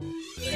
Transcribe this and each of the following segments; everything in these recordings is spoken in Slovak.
Yeah.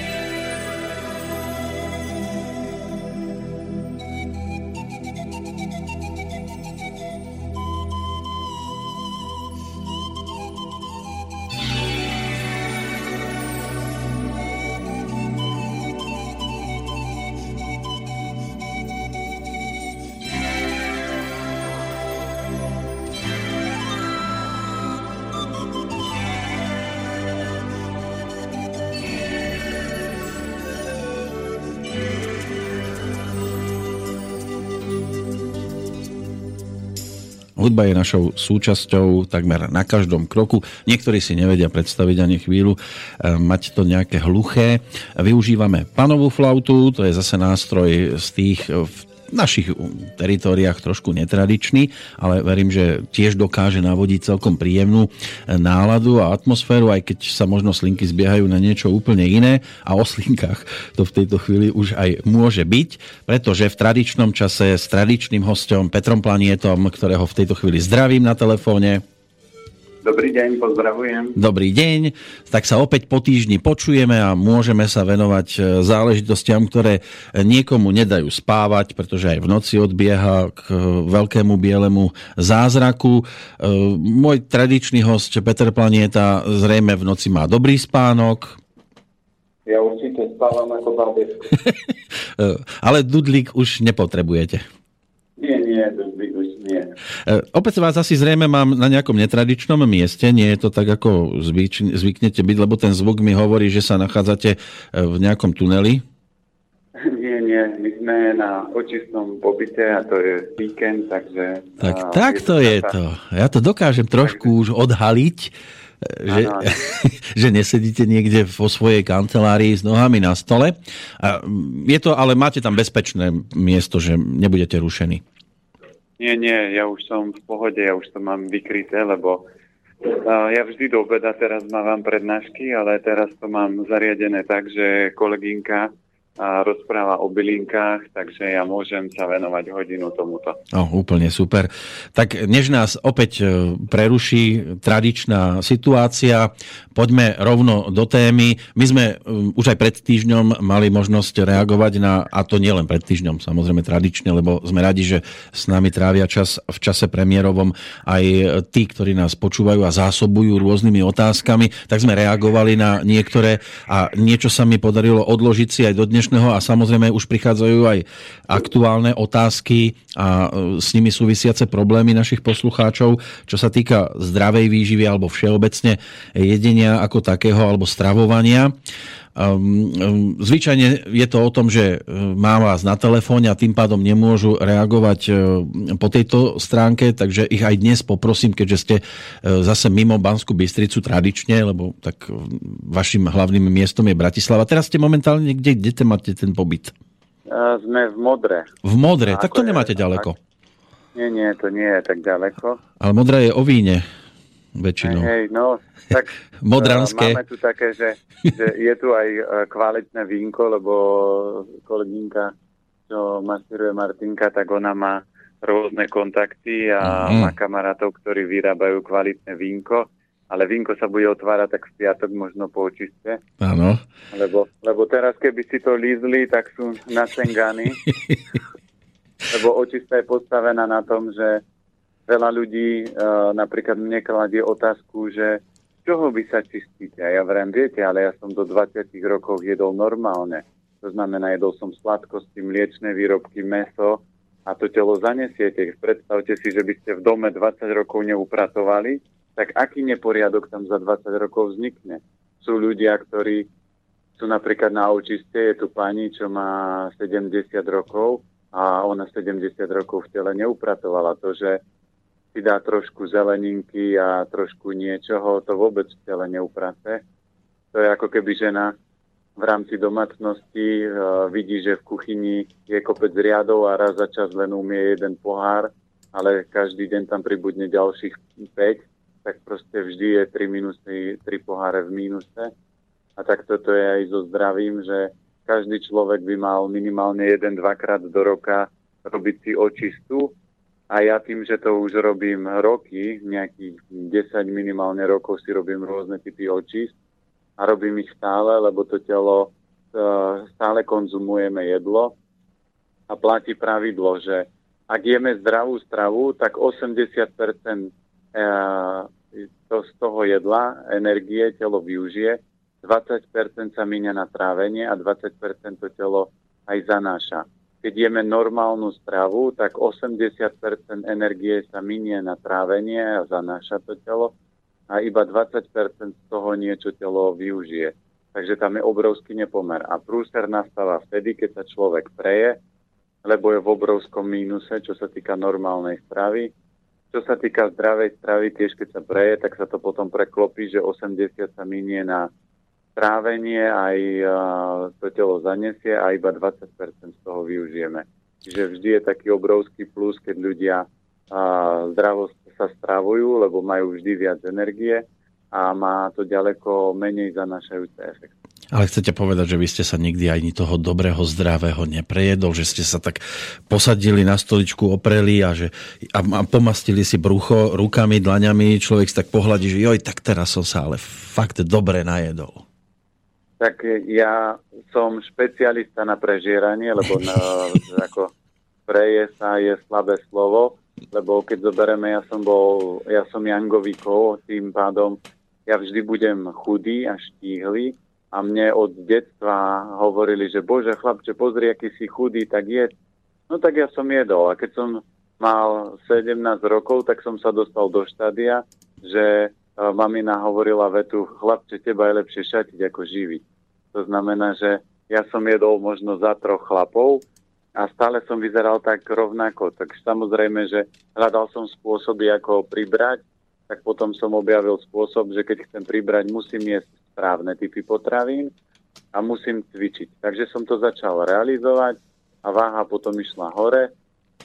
Hudba je našou súčasťou takmer na každom kroku. Niektorí si nevedia predstaviť ani chvíľu e, mať to nejaké hluché. Využívame panovú flautu, to je zase nástroj z tých v našich teritoriách trošku netradičný, ale verím, že tiež dokáže navodiť celkom príjemnú náladu a atmosféru, aj keď sa možno slinky zbiehajú na niečo úplne iné a o slinkách to v tejto chvíli už aj môže byť, pretože v tradičnom čase s tradičným hostom Petrom Planietom, ktorého v tejto chvíli zdravím na telefóne. Dobrý deň, pozdravujem. Dobrý deň. Tak sa opäť po týždni počujeme a môžeme sa venovať e, záležitostiam, ktoré niekomu nedajú spávať, pretože aj v noci odbieha k e, veľkému bielemu zázraku. E, môj tradičný host Peter Planieta zrejme v noci má dobrý spánok. Ja určite spávam ako babetko. Ale dudlík už nepotrebujete. Nie, nie, opäť vás asi zrejme mám na nejakom netradičnom mieste, nie je to tak, ako zvyč, zvyknete byť, lebo ten zvuk mi hovorí, že sa nachádzate e, v nejakom tuneli. Nie, nie, my sme na očistnom pobyte a to je víkend, takže... Tak, tak to je to. Ja to dokážem trošku už odhaliť, e, že, ano, ano. že nesedíte niekde vo svojej kancelárii s nohami na stole. Je to, ale máte tam bezpečné miesto, že nebudete rušení. Nie, nie, ja už som v pohode, ja už to mám vykryté, lebo uh, ja vždy do obeda teraz mávam prednášky, ale teraz to mám zariadené tak, že kolegynka a rozpráva o bylinkách, takže ja môžem sa venovať hodinu tomuto. No, úplne super. Tak než nás opäť e, preruší tradičná situácia, poďme rovno do témy. My sme e, už aj pred týždňom mali možnosť reagovať na, a to nielen pred týždňom, samozrejme tradične, lebo sme radi, že s nami trávia čas v čase premiérovom aj tí, ktorí nás počúvajú a zásobujú rôznymi otázkami, tak sme reagovali na niektoré a niečo sa mi podarilo odložiť si aj do dnešného dnešného a samozrejme už prichádzajú aj aktuálne otázky a e, s nimi súvisiace problémy našich poslucháčov, čo sa týka zdravej výživy alebo všeobecne jedenia ako takého alebo stravovania. Um, um, zvyčajne je to o tom, že e, má vás na telefóne a tým pádom nemôžu reagovať e, po tejto stránke, takže ich aj dnes poprosím, keďže ste zase mimo Banskú Bystricu tradične, lebo tak vašim hlavným miestom je Bratislava. Teraz ste momentálne kde, kde máte ten pobyt? sme v Modre. V Modre, tak to nemáte ďaleko. Nie, nie, to nie je tak ďaleko. Ale Modra je o víne väčšinou. Hej, no, tak Modranské. máme tu také, že, že je tu aj e, kvalitné vínko, lebo kolegynka, čo masíruje Martinka, tak ona má rôzne kontakty a mm. má kamarátov, ktorí vyrábajú kvalitné vínko. Ale vínko sa bude otvárať tak v piatok, možno po očiste. Áno. Lebo, lebo teraz, keby si to lízli, tak sú na Sengany. lebo očista je postavená na tom, že veľa ľudí uh, napríklad mne kladie otázku, že čoho vy sa čistíte? A ja vrem, viete, ale ja som do 20 rokov jedol normálne. To znamená, jedol som sladkosti, mliečne výrobky, meso a to telo zanesiete. Predstavte si, že by ste v dome 20 rokov neupratovali, tak aký neporiadok tam za 20 rokov vznikne? Sú ľudia, ktorí sú napríklad na očiste, je tu pani, čo má 70 rokov a ona 70 rokov v tele neupratovala. To, že si dá trošku zeleninky a trošku niečoho, to vôbec v tele neuprace. To je ako keby žena v rámci domácnosti uh, vidí, že v kuchyni je kopec riadov a raz za čas len umie jeden pohár, ale každý deň tam pribudne ďalších 5, tak proste vždy je 3, minusy, 3 poháre v mínuse. A tak toto je aj so zdravím, že každý človek by mal minimálne 1-2 krát do roka robiť si očistu, a ja tým, že to už robím roky, nejakých 10 minimálne rokov si robím rôzne typy očist, a robím ich stále, lebo to telo stále konzumujeme jedlo a platí pravidlo, že ak jeme zdravú stravu, tak 80% z toho jedla, energie telo využije, 20% sa míňa na trávenie a 20% to telo aj zanáša. Keď jeme normálnu stravu, tak 80% energie sa minie na trávenie a zanáša to telo a iba 20% z toho niečo telo využije. Takže tam je obrovský nepomer. A prúser nastáva vtedy, keď sa človek preje, lebo je v obrovskom mínuse, čo sa týka normálnej stravy. Čo sa týka zdravej stravy, tiež keď sa preje, tak sa to potom preklopí, že 80 sa minie na trávenie, aj to telo zanesie a iba 20% z toho využijeme. Čiže vždy je taký obrovský plus, keď ľudia zdravo sa stravujú, lebo majú vždy viac energie a má to ďaleko menej zanašajúce efekt. Ale chcete povedať, že vy ste sa nikdy ani toho dobrého, zdravého neprejedol, že ste sa tak posadili na stoličku, opreli a, že, a, a pomastili si brucho rukami, dlaňami, človek si tak pohľadí, že joj, tak teraz som sa ale fakt dobre najedol. Tak ja som špecialista na prežieranie, lebo na, ako preje sa je slabé slovo lebo keď zoberieme, ja som bol, ja som Jangovíkov, tým pádom ja vždy budem chudý a štíhly a mne od detstva hovorili, že bože chlapče, pozri, aký si chudý, tak je. No tak ja som jedol a keď som mal 17 rokov, tak som sa dostal do štádia, že uh, mamina hovorila vetu, chlapče, teba je lepšie šatiť ako živiť. To znamená, že ja som jedol možno za troch chlapov, a stále som vyzeral tak rovnako. Tak samozrejme, že hľadal som spôsoby, ako pribrať, tak potom som objavil spôsob, že keď chcem pribrať, musím jesť správne typy potravín a musím cvičiť. Takže som to začal realizovať a váha potom išla hore.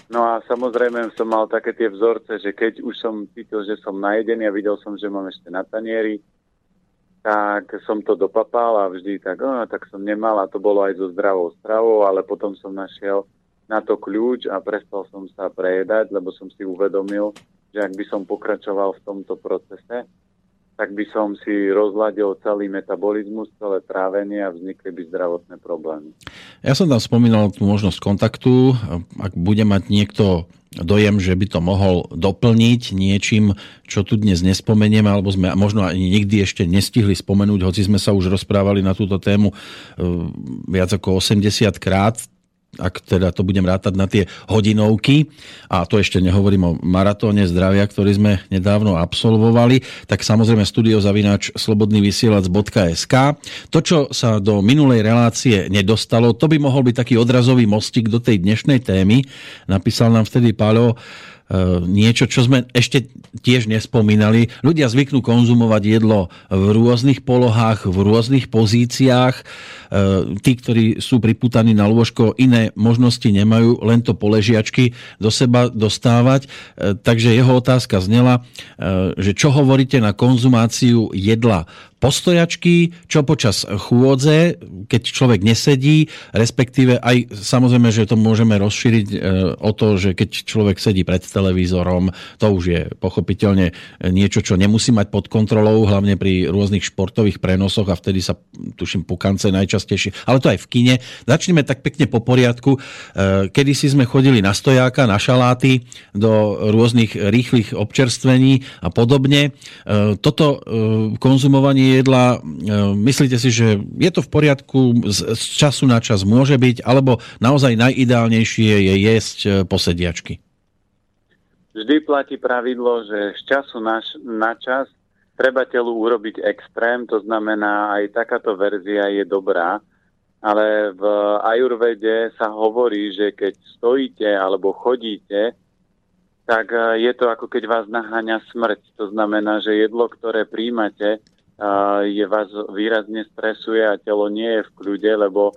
No a samozrejme som mal také tie vzorce, že keď už som cítil, že som najedený a videl som, že mám ešte na tanieri, tak som to dopapal a vždy tak, oh, tak som nemal a to bolo aj so zdravou stravou, ale potom som našiel na to kľúč a prestal som sa prejedať, lebo som si uvedomil, že ak by som pokračoval v tomto procese, tak by som si rozladil celý metabolizmus, celé trávenie a vznikli by zdravotné problémy. Ja som tam spomínal tú možnosť kontaktu. Ak bude mať niekto dojem, že by to mohol doplniť niečím, čo tu dnes nespomenieme, alebo sme možno ani nikdy ešte nestihli spomenúť, hoci sme sa už rozprávali na túto tému e, viac ako 80 krát, ak teda to budem rátať na tie hodinovky, a to ešte nehovorím o maratóne zdravia, ktorý sme nedávno absolvovali, tak samozrejme studiozavináč slobodnyvysielac.sk. To, čo sa do minulej relácie nedostalo, to by mohol byť taký odrazový mostik do tej dnešnej témy. Napísal nám vtedy Páľo, E, niečo, čo sme ešte tiež nespomínali. Ľudia zvyknú konzumovať jedlo v rôznych polohách, v rôznych pozíciách. E, tí, ktorí sú priputaní na lôžko, iné možnosti nemajú, len to poležiačky do seba dostávať. E, takže jeho otázka znela, že čo hovoríte na konzumáciu jedla postojačky, čo počas chôdze, keď človek nesedí, respektíve aj samozrejme, že to môžeme rozšíriť e, o to, že keď človek sedí pred televízorom, to už je pochopiteľne niečo, čo nemusí mať pod kontrolou, hlavne pri rôznych športových prenosoch a vtedy sa, tuším, pukance najčastejšie, ale to aj v kine. Začneme tak pekne po poriadku. E, kedy si sme chodili na stojáka, na šaláty, do rôznych rýchlych občerstvení a podobne. E, toto konzumovanie jedla, e, myslíte si, že je to v poriadku, z, z času na čas môže byť, alebo naozaj najideálnejšie je jesť e, posediačky? Vždy platí pravidlo, že z času na, na čas treba telu urobiť extrém, to znamená aj takáto verzia je dobrá, ale v ajurvede sa hovorí, že keď stojíte alebo chodíte, tak e, je to ako keď vás naháňa smrť. To znamená, že jedlo, ktoré príjmate, je vás výrazne stresuje a telo nie je v kľude, lebo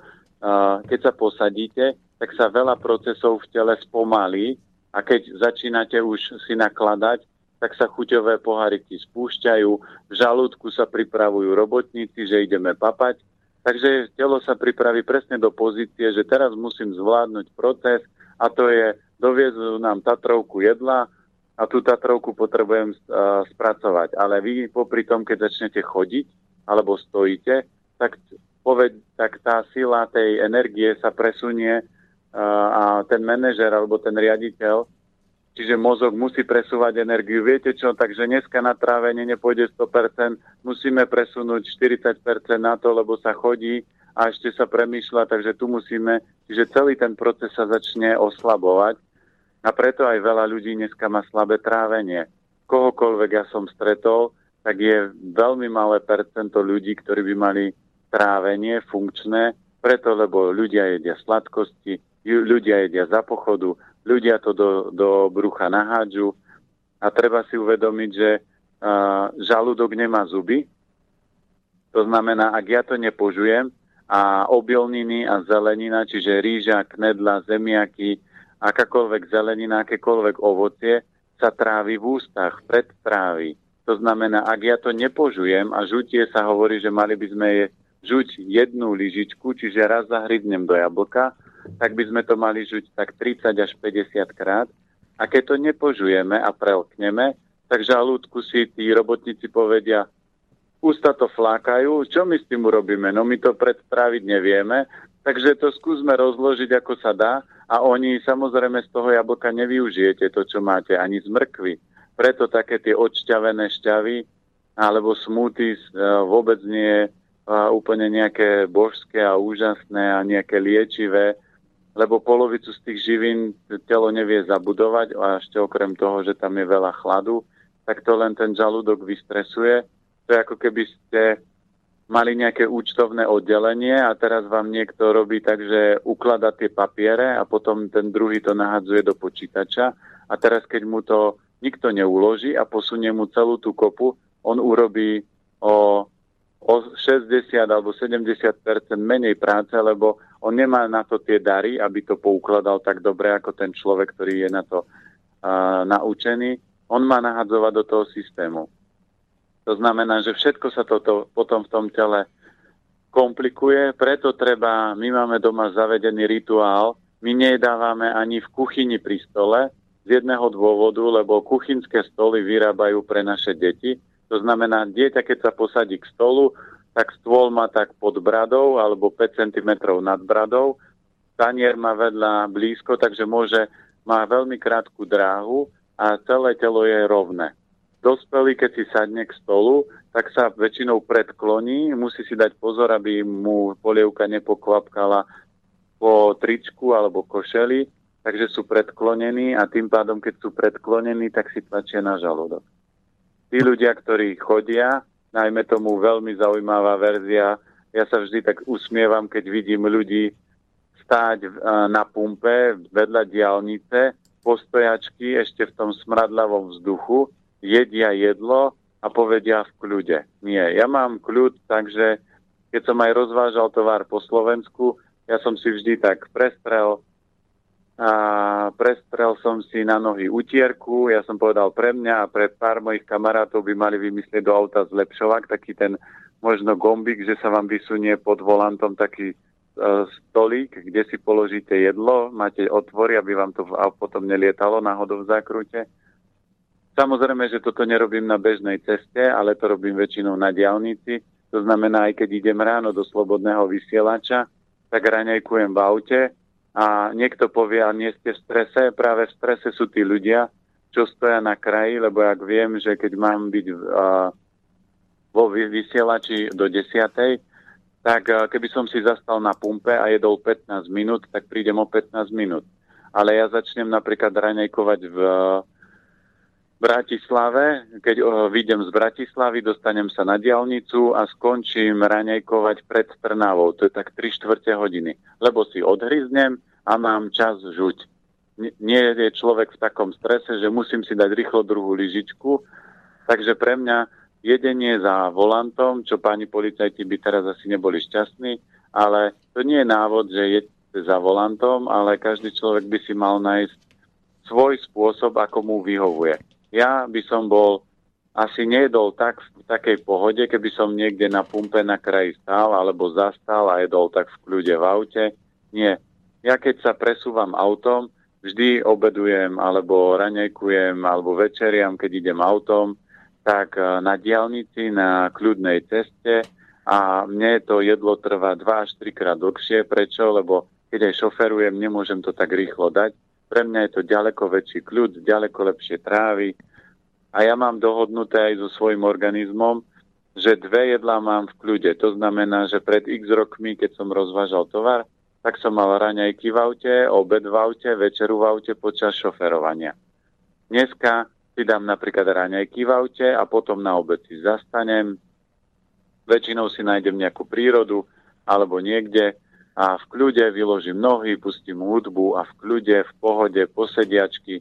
keď sa posadíte, tak sa veľa procesov v tele spomalí a keď začínate už si nakladať, tak sa chuťové poháriky spúšťajú, v žalúdku sa pripravujú robotníci, že ideme papať. Takže telo sa pripraví presne do pozície, že teraz musím zvládnuť proces a to je doviezť nám Tatrovku jedla, a tú Tatrovku potrebujem uh, spracovať. Ale vy popri tom, keď začnete chodiť, alebo stojíte, tak, poved, tak tá sila tej energie sa presunie uh, a ten manažer alebo ten riaditeľ, čiže mozog musí presúvať energiu. Viete čo, takže dneska na trávenie nepôjde 100%, musíme presunúť 40% na to, lebo sa chodí a ešte sa premýšľa, takže tu musíme, čiže celý ten proces sa začne oslabovať a preto aj veľa ľudí dneska má slabé trávenie. Kohokoľvek ja som stretol, tak je veľmi malé percento ľudí, ktorí by mali trávenie funkčné, preto lebo ľudia jedia sladkosti, ľudia jedia za pochodu, ľudia to do, do brucha nahádžu a treba si uvedomiť, že uh, žalúdok nemá zuby. To znamená, ak ja to nepožujem, a obilniny a zelenina, čiže rýža, knedla, zemiaky, akákoľvek zelenina, akékoľvek ovocie sa trávi v ústach, predtrávi. To znamená, ak ja to nepožujem a žutie sa hovorí, že mali by sme je žuť jednu lyžičku, čiže raz zahryznem do jablka, tak by sme to mali žuť tak 30 až 50 krát. A keď to nepožujeme a prelkneme, tak žalúdku si tí robotníci povedia, ústa to flákajú, čo my s tým urobíme? No my to predstaviť nevieme, takže to skúsme rozložiť, ako sa dá a oni samozrejme z toho jablka nevyužijete to, čo máte, ani z mrkvy. Preto také tie odšťavené šťavy alebo smoothies e, vôbec nie je úplne nejaké božské a úžasné a nejaké liečivé, lebo polovicu z tých živín telo nevie zabudovať a ešte okrem toho, že tam je veľa chladu, tak to len ten žalúdok vystresuje to je ako keby ste mali nejaké účtovné oddelenie a teraz vám niekto robí tak, že ukladá tie papiere a potom ten druhý to nahadzuje do počítača a teraz keď mu to nikto neuloží a posunie mu celú tú kopu, on urobí o, o 60 alebo 70% menej práce, lebo on nemá na to tie dary, aby to poukladal tak dobre ako ten človek, ktorý je na to uh, naučený. On má nahadzovať do toho systému. To znamená, že všetko sa toto potom v tom tele komplikuje, preto treba, my máme doma zavedený rituál, my nedávame ani v kuchyni pri stole, z jedného dôvodu, lebo kuchynské stoly vyrábajú pre naše deti. To znamená, dieťa, keď sa posadí k stolu, tak stôl má tak pod bradou alebo 5 cm nad bradou, tanier má vedľa blízko, takže môže, má veľmi krátku dráhu a celé telo je rovné. Dospelý, keď si sadne k stolu, tak sa väčšinou predkloní, musí si dať pozor, aby mu polievka nepokvapkala po tričku alebo košeli, takže sú predklonení a tým pádom, keď sú predklonení, tak si tlačia na žalúdok. Tí ľudia, ktorí chodia, najmä tomu veľmi zaujímavá verzia, ja sa vždy tak usmievam, keď vidím ľudí stáť na pumpe vedľa diálnice, postojačky ešte v tom smradlavom vzduchu jedia jedlo a povedia v kľude. Nie, ja mám kľud, takže keď som aj rozvážal tovar po Slovensku, ja som si vždy tak prestrel a prestrel som si na nohy utierku, ja som povedal pre mňa a pre pár mojich kamarátov by mali vymyslieť do auta zlepšovák, taký ten možno gombik, že sa vám vysunie pod volantom taký uh, stolík, kde si položíte jedlo, máte otvory, aby vám to potom nelietalo náhodou v zákrute Samozrejme, že toto nerobím na bežnej ceste, ale to robím väčšinou na diálnici. To znamená, aj keď idem ráno do slobodného vysielača, tak raňajkujem v aute a niekto povie, a nie ste v strese, práve v strese sú tí ľudia, čo stoja na kraji, lebo ak viem, že keď mám byť uh, vo vysielači do 10. tak uh, keby som si zastal na pumpe a jedol 15 minút, tak prídem o 15 minút. Ale ja začnem napríklad raňajkovať v uh, Bratislave. Keď vyjdem z Bratislavy, dostanem sa na diálnicu a skončím raňajkovať pred Trnavou. To je tak 3 čtvrte hodiny. Lebo si odhryznem a mám čas žuť. Nie je človek v takom strese, že musím si dať rýchlo druhú lyžičku. Takže pre mňa jedenie za volantom, čo páni policajti by teraz asi neboli šťastní, ale to nie je návod, že jedete za volantom, ale každý človek by si mal nájsť svoj spôsob, ako mu vyhovuje. Ja by som bol asi nejedol tak v takej pohode, keby som niekde na pumpe na kraji stál alebo zastal a jedol tak v kľude v aute. Nie. Ja keď sa presúvam autom, vždy obedujem alebo raňajkujem alebo večeriam, keď idem autom. tak na diálnici, na kľudnej ceste a mne to jedlo trvá 2 až 3 krát dlhšie. Prečo? Lebo keď aj šoferujem, nemôžem to tak rýchlo dať. Pre mňa je to ďaleko väčší kľud, ďaleko lepšie trávy. A ja mám dohodnuté aj so svojím organizmom, že dve jedlá mám v kľude. To znamená, že pred x rokmi, keď som rozvážal tovar, tak som mal raňajky v aute, obed v aute, večeru v aute počas šoferovania. Dneska si dám napríklad raňajky v aute a potom na obed si zastanem. Väčšinou si nájdem nejakú prírodu alebo niekde a v kľude vyložím nohy, pustím hudbu a v kľude, v pohode, posediačky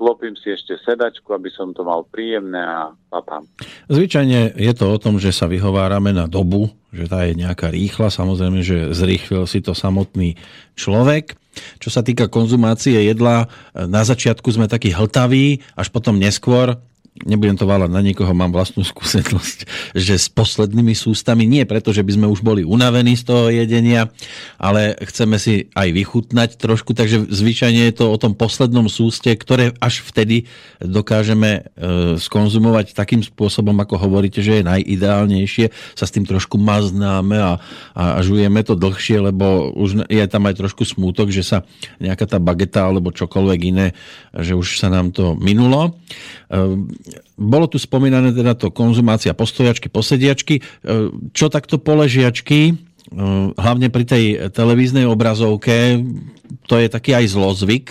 sklopím si ešte sedačku, aby som to mal príjemné a papám. Zvyčajne je to o tom, že sa vyhovárame na dobu, že tá je nejaká rýchla, samozrejme, že zrýchlil si to samotný človek. Čo sa týka konzumácie jedla, na začiatku sme takí hltaví, až potom neskôr nebudem to válať na niekoho, mám vlastnú skúsenosť, že s poslednými sústami, nie preto, že by sme už boli unavení z toho jedenia, ale chceme si aj vychutnať trošku, takže zvyčajne je to o tom poslednom súste, ktoré až vtedy dokážeme e, skonzumovať takým spôsobom, ako hovoríte, že je najideálnejšie, sa s tým trošku maznáme a, a, a žujeme to dlhšie, lebo už je tam aj trošku smútok, že sa nejaká tá bageta alebo čokoľvek iné, že už sa nám to minulo. E, bolo tu spomínané teda to konzumácia postojačky, posediačky. E, čo takto poležiačky, e, hlavne pri tej televíznej obrazovke, to je taký aj zlozvyk?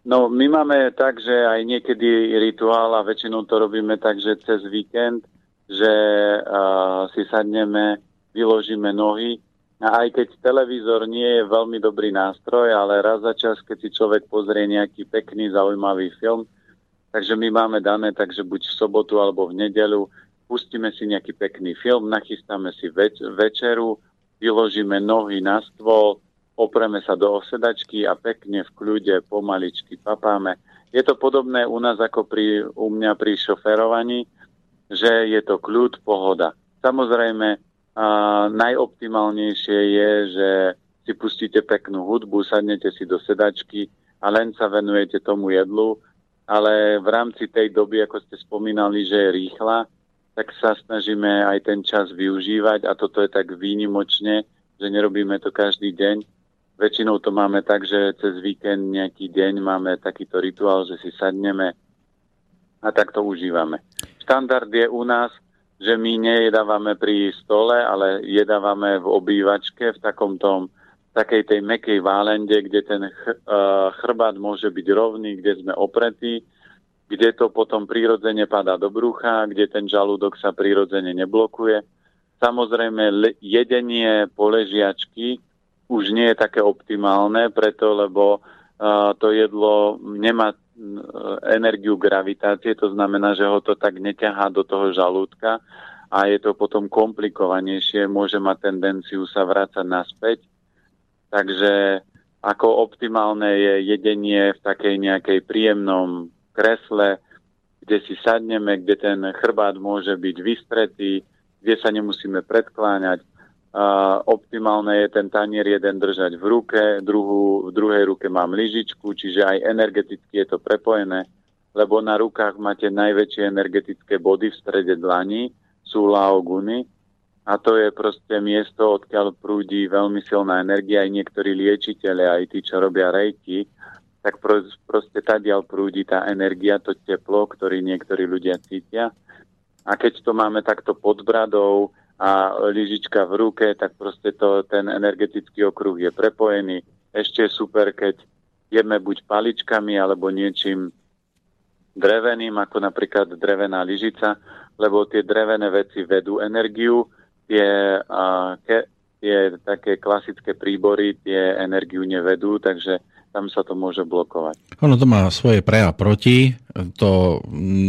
No, my máme tak, že aj niekedy rituál a väčšinou to robíme tak, že cez víkend, že uh, si sadneme, vyložíme nohy a aj keď televízor nie je veľmi dobrý nástroj, ale raz za čas, keď si človek pozrie nejaký pekný, zaujímavý film, Takže my máme dané, takže buď v sobotu alebo v nedelu pustíme si nejaký pekný film, nachystáme si več- večeru, vyložíme nohy na stôl, opreme sa do osedačky a pekne v kľude pomaličky papáme. Je to podobné u nás ako pri, u mňa pri šoferovaní, že je to kľud, pohoda. Samozrejme, a najoptimálnejšie je, že si pustíte peknú hudbu, sadnete si do sedačky a len sa venujete tomu jedlu ale v rámci tej doby, ako ste spomínali, že je rýchla, tak sa snažíme aj ten čas využívať a toto je tak výnimočne, že nerobíme to každý deň. Väčšinou to máme tak, že cez víkend nejaký deň máme takýto rituál, že si sadneme a tak to užívame. Štandard je u nás, že my nejedávame pri stole, ale jedávame v obývačke, v takom tom takej tej mekej válende, kde ten uh, chrbát môže byť rovný, kde sme opretí, kde to potom prirodzene padá do brucha, kde ten žalúdok sa prirodzene neblokuje. Samozrejme, jedenie poležiačky už nie je také optimálne, preto lebo uh, to jedlo nemá energiu gravitácie, to znamená, že ho to tak neťahá do toho žalúdka a je to potom komplikovanejšie, môže mať tendenciu sa vrácať naspäť Takže ako optimálne je jedenie v takej nejakej príjemnom kresle, kde si sadneme, kde ten chrbát môže byť vystretý, kde sa nemusíme predkláňať. Uh, optimálne je ten tanier jeden držať v ruke, druhú, v druhej ruke mám lyžičku, čiže aj energeticky je to prepojené, lebo na rukách máte najväčšie energetické body v strede dlani, sú laoguny, a to je proste miesto, odkiaľ prúdi veľmi silná energia. Aj niektorí liečiteľe, aj tí, čo robia rejky, tak proste tadiaľ prúdi tá energia, to teplo, ktorý niektorí ľudia cítia. A keď to máme takto pod bradou a lyžička v ruke, tak proste to, ten energetický okruh je prepojený. Ešte je super, keď jeme buď paličkami alebo niečím dreveným, ako napríklad drevená lyžica, lebo tie drevené veci vedú energiu tie, a, ke, tie také klasické príbory tie energiu nevedú, takže tam sa to môže blokovať. Ono to má svoje pre a proti. To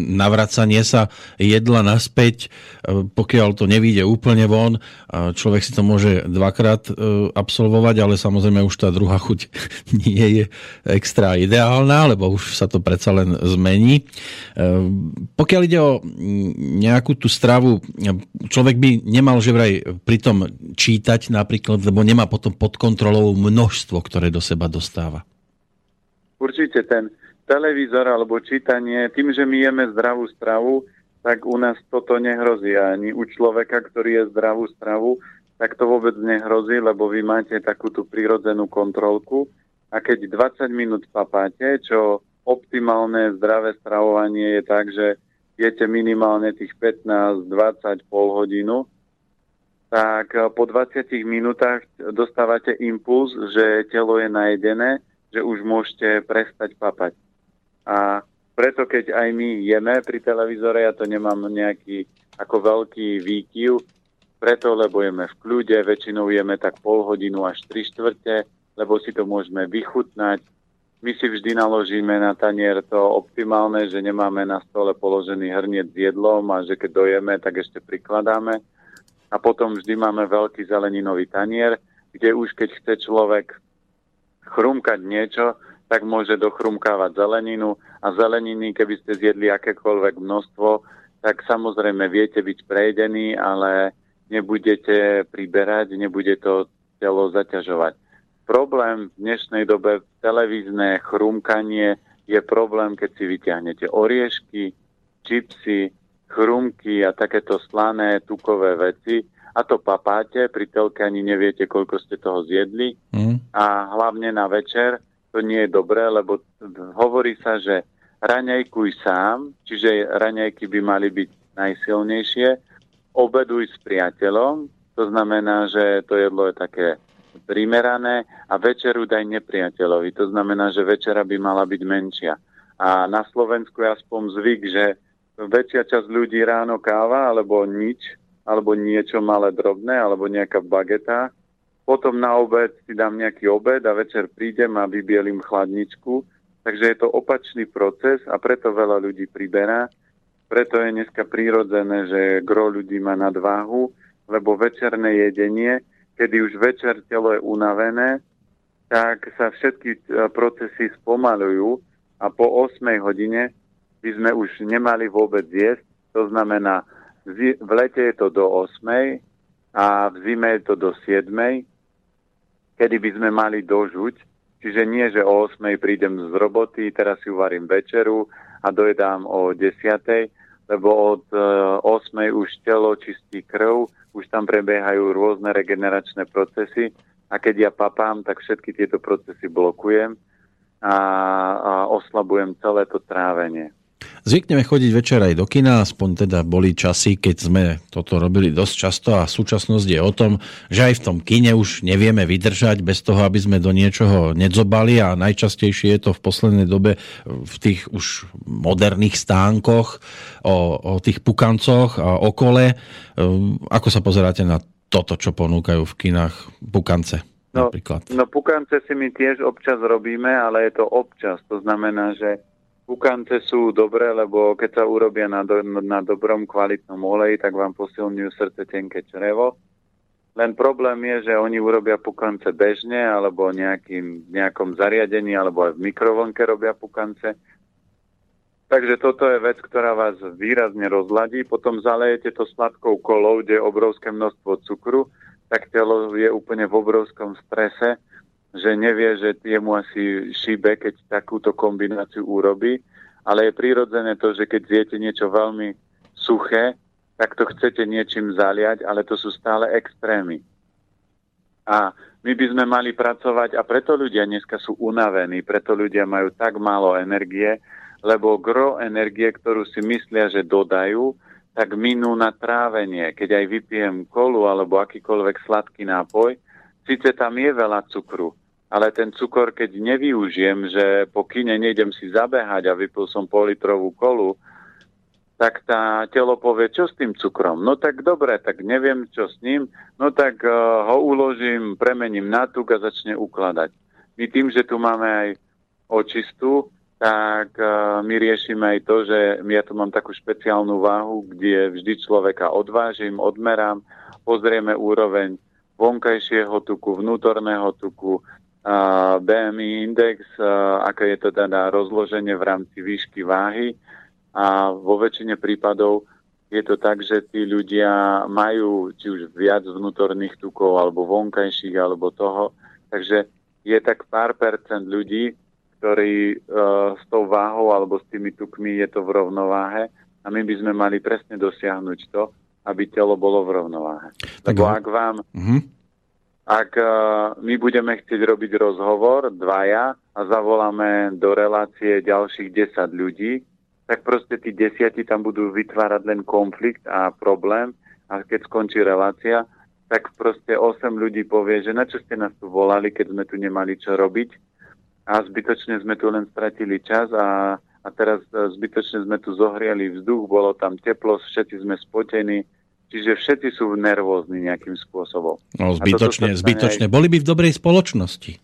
navracanie sa jedla naspäť, e, pokiaľ to nevíde úplne von, človek si to môže dvakrát e, absolvovať, ale samozrejme už tá druhá chuť nie je extra ideálna, lebo už sa to predsa len zmení. E, pokiaľ ide o nejakú tú stravu, človek by nemal že vraj pritom čítať napríklad, lebo nemá potom pod kontrolou množstvo, ktoré do seba dostáva určite ten televízor alebo čítanie, tým, že my jeme zdravú stravu, tak u nás toto nehrozí. Ani u človeka, ktorý je zdravú stravu, tak to vôbec nehrozí, lebo vy máte takú tú prírodzenú kontrolku a keď 20 minút papáte, čo optimálne zdravé stravovanie je tak, že jete minimálne tých 15, 20, pol hodinu, tak po 20 minútach dostávate impuls, že telo je najedené, že už môžete prestať papať. A preto keď aj my jeme pri televízore, ja to nemám nejaký ako veľký výkyv, preto lebo jeme v kľude, väčšinou jeme tak pol hodinu až 3 štvrte, lebo si to môžeme vychutnať. My si vždy naložíme na tanier to optimálne, že nemáme na stole položený hrniec s jedlom a že keď dojeme, tak ešte prikladáme. A potom vždy máme veľký zeleninový tanier, kde už keď chce človek chrumkať niečo, tak môže dochrumkávať zeleninu a zeleniny, keby ste zjedli akékoľvek množstvo, tak samozrejme viete byť prejedení, ale nebudete priberať, nebude to telo zaťažovať. Problém v dnešnej dobe televízne chrumkanie je problém, keď si vyťahnete oriešky, čipsy, chrumky a takéto slané tukové veci a to papáte, pri telke ani neviete, koľko ste toho zjedli mm. A hlavne na večer to nie je dobré, lebo hovorí sa, že raňajkuj sám, čiže raňajky by mali byť najsilnejšie, obeduj s priateľom, to znamená, že to jedlo je také primerané a večeru daj nepriateľovi. To znamená, že večera by mala byť menšia. A na Slovensku je aspoň zvyk, že väčšia časť ľudí ráno káva alebo nič, alebo niečo malé drobné, alebo nejaká bageta. Potom na obed si dám nejaký obed a večer prídem a vybielím chladničku. Takže je to opačný proces a preto veľa ľudí priberá. Preto je dneska prirodzené, že gro ľudí má nadváhu, lebo večerné jedenie kedy už večer telo je unavené, tak sa všetky e, procesy spomalujú a po 8 hodine by sme už nemali vôbec jesť. To znamená, v lete je to do 8 a v zime je to do 7, kedy by sme mali dožuť. Čiže nie, že o 8 prídem z roboty, teraz si uvarím večeru a dojedám o 10, lebo od 8 e, už telo čistí krv, už tam prebiehajú rôzne regeneračné procesy a keď ja papám, tak všetky tieto procesy blokujem a, a oslabujem celé to trávenie. Zvykneme chodiť večer aj do kina, aspoň teda boli časy, keď sme toto robili dosť často a súčasnosť je o tom, že aj v tom kine už nevieme vydržať bez toho, aby sme do niečoho nedzobali a najčastejšie je to v poslednej dobe v tých už moderných stánkoch o, o tých pukancoch a okole. Ehm, ako sa pozeráte na toto, čo ponúkajú v kinách pukance? No, napríklad? no pukance si my tiež občas robíme, ale je to občas. To znamená, že Kukance sú dobré, lebo keď sa urobia na, do, na dobrom kvalitnom oleji, tak vám posilňujú srdce tenké črevo. Len problém je, že oni urobia pukance bežne, alebo nejakým, nejakom zariadení, alebo aj v mikrovlnke robia pukance. Takže toto je vec, ktorá vás výrazne rozladí. Potom zalejete to sladkou kolou, kde je obrovské množstvo cukru, tak telo je úplne v obrovskom strese že nevie, že jemu asi šíbe, keď takúto kombináciu urobí, ale je prirodzené to, že keď zjete niečo veľmi suché, tak to chcete niečím zaliať, ale to sú stále extrémy. A my by sme mali pracovať, a preto ľudia dneska sú unavení, preto ľudia majú tak málo energie, lebo gro energie, ktorú si myslia, že dodajú, tak minú na trávenie. Keď aj vypijem kolu alebo akýkoľvek sladký nápoj, síce tam je veľa cukru, ale ten cukor, keď nevyužijem, že po kine nejdem si zabehať a vypil som pol litrovú kolu, tak tá telo povie, čo s tým cukrom? No tak dobre, tak neviem, čo s ním, no tak uh, ho uložím, premením na tuk a začne ukladať. My tým, že tu máme aj očistú, tak uh, my riešime aj to, že ja tu mám takú špeciálnu váhu, kde vždy človeka odvážim, odmerám, pozrieme úroveň vonkajšieho tuku, vnútorného tuku, BMI index, aké je to teda rozloženie v rámci výšky váhy. A vo väčšine prípadov je to tak, že tí ľudia majú či už viac vnútorných tukov alebo vonkajších alebo toho, takže je tak pár percent ľudí, ktorí uh, s tou váhou alebo s tými tukmi je to v rovnováhe. A my by sme mali presne dosiahnuť to, aby telo bolo v rovnováhe. Lebo ak vám, uh-huh. ak uh, my budeme chcieť robiť rozhovor, dvaja, a zavoláme do relácie ďalších 10 ľudí, tak proste tí desiati tam budú vytvárať len konflikt a problém a keď skončí relácia, tak proste 8 ľudí povie, že na čo ste nás tu volali, keď sme tu nemali čo robiť a zbytočne sme tu len stratili čas a a teraz e, zbytočne sme tu zohriali vzduch, bolo tam teplo, všetci sme spotení, čiže všetci sú nervózni nejakým spôsobom. No zbytočne, zbytočne. Aj... Boli by v dobrej spoločnosti.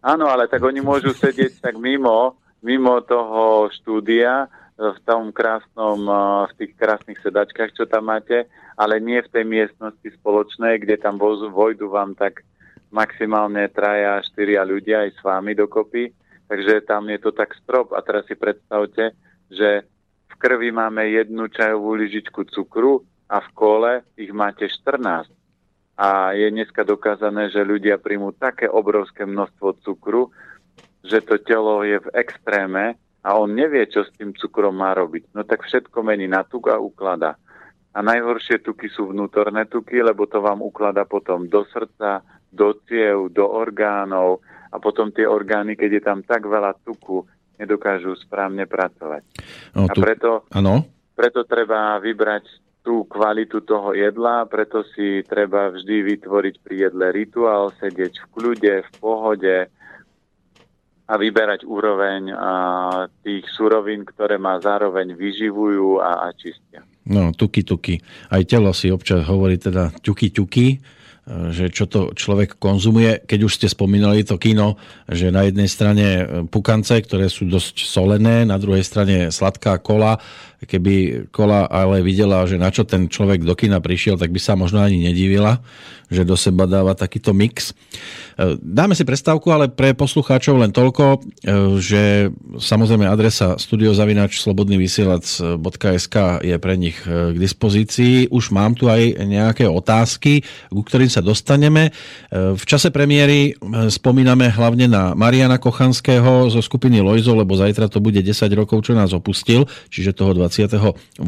Áno, ale tak oni môžu sedieť tak mimo, mimo toho štúdia, v tom krásnom, e, v tých krásnych sedačkách, čo tam máte, ale nie v tej miestnosti spoločnej, kde tam vojdu vám tak maximálne traja, štyria ľudia aj s vami dokopy Takže tam je to tak strop. A teraz si predstavte, že v krvi máme jednu čajovú lyžičku cukru a v kole ich máte 14. A je dneska dokázané, že ľudia príjmú také obrovské množstvo cukru, že to telo je v extréme a on nevie, čo s tým cukrom má robiť. No tak všetko mení na tuk a uklada. A najhoršie tuky sú vnútorné tuky, lebo to vám uklada potom do srdca, do ciev, do orgánov, a potom tie orgány, keď je tam tak veľa tuku, nedokážu správne pracovať. No, tu... A preto, ano? preto treba vybrať tú kvalitu toho jedla, preto si treba vždy vytvoriť pri jedle rituál, sedieť v kľude, v pohode a vyberať úroveň a tých surovín, ktoré ma zároveň vyživujú a, a čistia. No, tuky, tuky. Aj telo si občas hovorí teda ťuky, ťuky že čo to človek konzumuje. Keď už ste spomínali to kino, že na jednej strane pukance, ktoré sú dosť solené, na druhej strane sladká kola. Keby kola ale videla, že na čo ten človek do kina prišiel, tak by sa možno ani nedivila, že do seba dáva takýto mix. E, dáme si prestávku, ale pre poslucháčov len toľko, e, že samozrejme adresa studiozavinač slobodnyvysielac.sk je pre nich e, k dispozícii. Už mám tu aj nejaké otázky, ku ktorým sa dostaneme. V čase premiéry spomíname hlavne na Mariana Kochanského zo skupiny Lojzo, lebo zajtra to bude 10 rokov, čo nás opustil, čiže toho 28.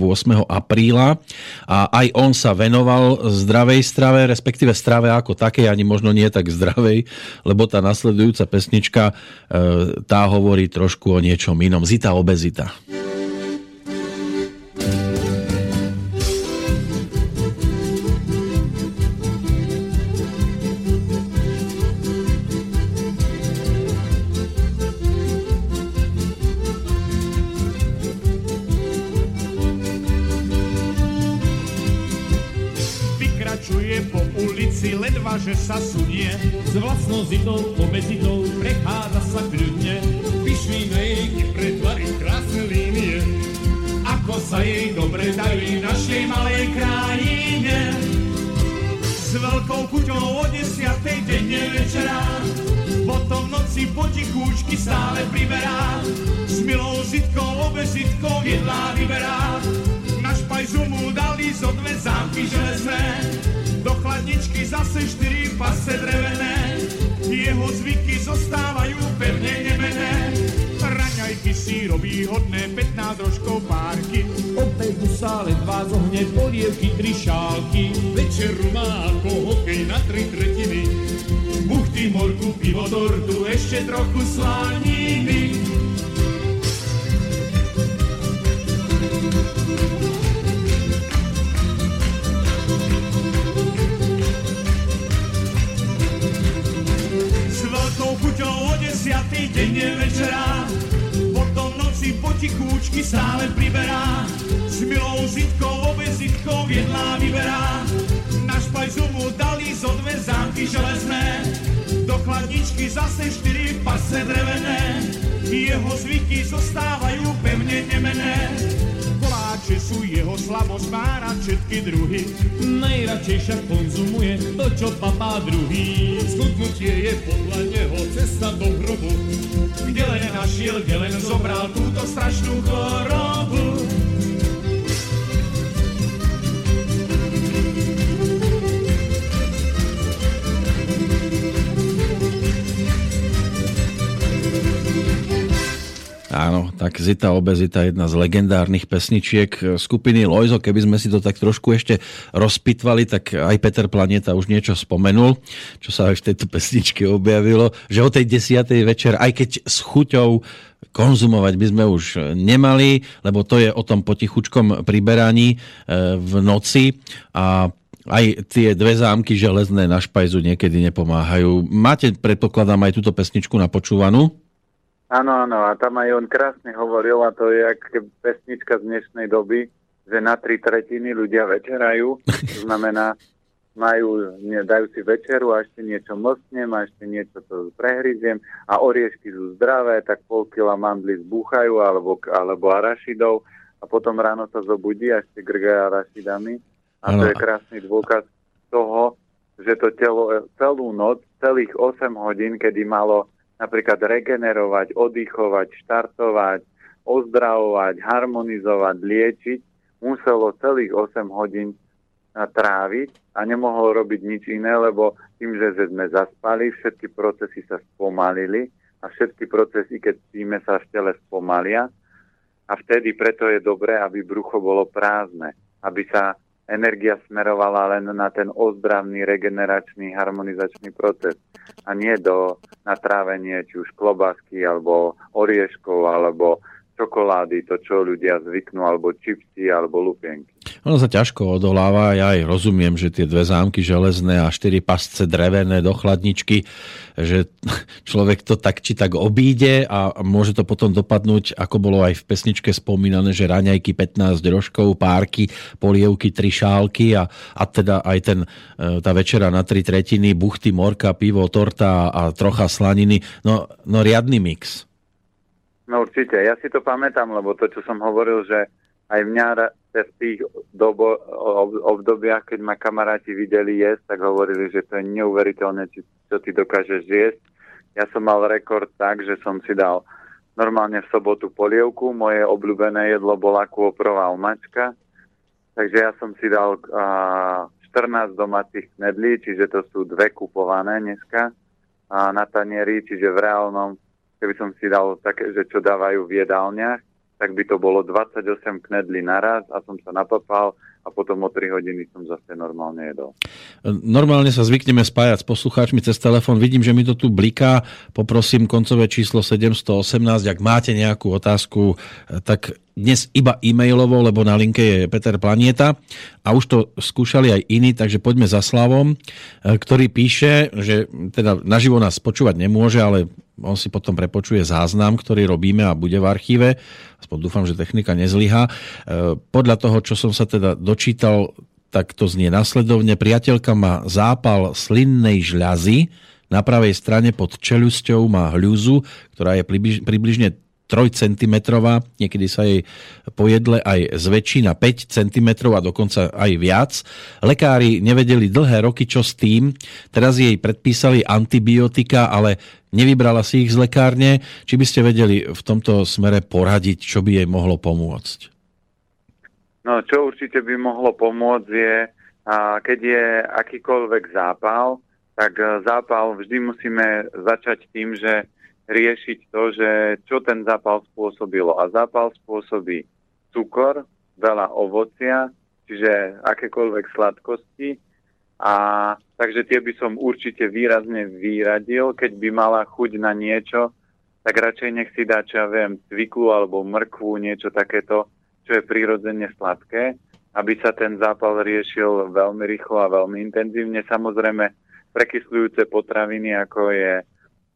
apríla a aj on sa venoval zdravej strave, respektíve strave ako takej, ani možno nie tak zdravej, lebo tá nasledujúca pesnička e, tá hovorí trošku o niečom inom. Zita obezita. Všetky druhy. Najradšej však konzumuje to, čo papá druhý. Schudnutie je podľa neho cesta do hrobu, kde len našiel, kde len zobral túto strašnú chorobu. Áno, Tak Zita obezita, jedna z legendárnych pesničiek skupiny Lojzo. Keby sme si to tak trošku ešte rozpitvali, tak aj Peter Planeta už niečo spomenul, čo sa aj v tejto pesničke objavilo, že o tej desiatej večer, aj keď s chuťou konzumovať by sme už nemali, lebo to je o tom potichučkom priberaní e, v noci a aj tie dve zámky železné na špajzu niekedy nepomáhajú. Máte, predpokladám, aj túto pesničku napočúvanú? Áno, áno, a tam aj on krásne hovoril, a to je jak pesnička z dnešnej doby, že na tri tretiny ľudia večerajú, to znamená, majú, nie, dajú si večeru a ešte niečo mlstnem a ešte niečo to prehryziem a oriešky sú zdravé, tak pol kila mandly zbúchajú alebo, alebo arašidov a potom ráno sa zobudí a ešte grgajú arašidami a ano. to je krásny dôkaz toho, že to telo celú noc, celých 8 hodín, kedy malo napríklad regenerovať, oddychovať, štartovať, ozdravovať, harmonizovať, liečiť, muselo celých 8 hodín tráviť a nemohol robiť nič iné, lebo tým, že sme zaspali, všetky procesy sa spomalili a všetky procesy, keď spíme, sa v tele spomalia. A vtedy preto je dobré, aby brucho bolo prázdne, aby sa energia smerovala len na ten ozdravný, regeneračný, harmonizačný proces a nie do natrávenie či už klobásky alebo orieškov alebo čokolády, to čo ľudia zvyknú, alebo čipsy, alebo lupienky. Ono sa ťažko odoláva, ja aj rozumiem, že tie dve zámky železné a štyri pasce drevené do chladničky, že človek to tak či tak obíde a môže to potom dopadnúť, ako bolo aj v pesničke spomínané, že raňajky 15 rožkov, párky, polievky, tri šálky a, a teda aj ten, e, tá večera na tri tretiny, buchty, morka, pivo, torta a trocha slaniny. No, no riadny mix. No určite, ja si to pamätám, lebo to, čo som hovoril, že aj mňa v tých dobo, obdobiach, keď ma kamaráti videli jesť, tak hovorili, že to je neuveriteľné, či, čo ty dokážeš jesť. Ja som mal rekord tak, že som si dal normálne v sobotu polievku, moje obľúbené jedlo bola kôprová omačka, takže ja som si dal a, 14 domácich knedlí, čiže to sú dve kupované dneska a na tanieri, čiže v reálnom keby som si dal také, že čo dávajú v jedálniach, tak by to bolo 28 knedlí naraz a som sa napapal a potom o 3 hodiny som zase normálne jedol. Normálne sa zvykneme spájať s poslucháčmi cez telefón. Vidím, že mi to tu bliká. Poprosím koncové číslo 718. Ak máte nejakú otázku, tak dnes iba e-mailovo, lebo na linke je Peter Planieta a už to skúšali aj iní, takže poďme za Slavom, ktorý píše, že teda naživo nás počúvať nemôže, ale on si potom prepočuje záznam, ktorý robíme a bude v archíve. Aspoň dúfam, že technika nezlyha. E, podľa toho, čo som sa teda dočítal, tak to znie nasledovne. Priateľka má zápal slinnej žľazy, na pravej strane pod čelusťou má hľuzu, ktorá je približne 3 cm, niekedy sa jej po jedle aj zväčší na 5 cm a dokonca aj viac. Lekári nevedeli dlhé roky, čo s tým. Teraz jej predpísali antibiotika, ale nevybrala si ich z lekárne. Či by ste vedeli v tomto smere poradiť, čo by jej mohlo pomôcť? No, čo určite by mohlo pomôcť je, keď je akýkoľvek zápal, tak e, zápal vždy musíme začať tým, že riešiť to, že čo ten zápal spôsobilo. A zápal spôsobí cukor, veľa ovocia, čiže akékoľvek sladkosti. A takže tie by som určite výrazne vyradil, keď by mala chuť na niečo, tak radšej nech si dá, čo ja viem, cviklu alebo mrkvu, niečo takéto, čo je prirodzene sladké, aby sa ten zápal riešil veľmi rýchlo a veľmi intenzívne. Samozrejme, prekysľujúce potraviny, ako je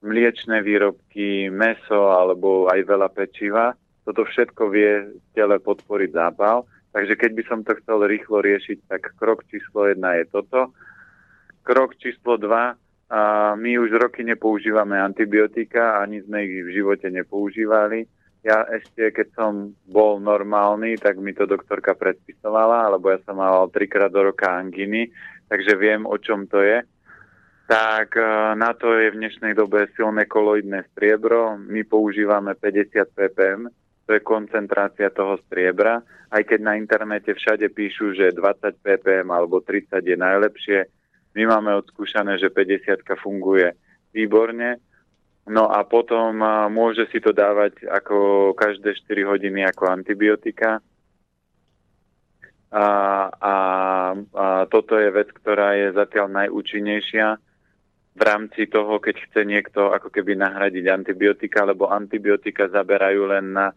mliečne výrobky, meso alebo aj veľa pečiva. Toto všetko vie tele podporiť zápal. Takže keď by som to chcel rýchlo riešiť, tak krok číslo jedna je toto. Krok číslo dva, a my už roky nepoužívame antibiotika, ani sme ich v živote nepoužívali. Ja ešte, keď som bol normálny, tak mi to doktorka predpisovala, alebo ja som mal trikrát do roka anginy, takže viem, o čom to je tak e, na to je v dnešnej dobe silné koloidné striebro. My používame 50 ppm, to je koncentrácia toho striebra. Aj keď na internete všade píšu, že 20 ppm alebo 30 je najlepšie, my máme odskúšané, že 50 funguje výborne. No a potom môže si to dávať ako každé 4 hodiny ako antibiotika. A, a, a toto je vec, ktorá je zatiaľ najúčinnejšia v rámci toho, keď chce niekto ako keby nahradiť antibiotika, lebo antibiotika zaberajú len na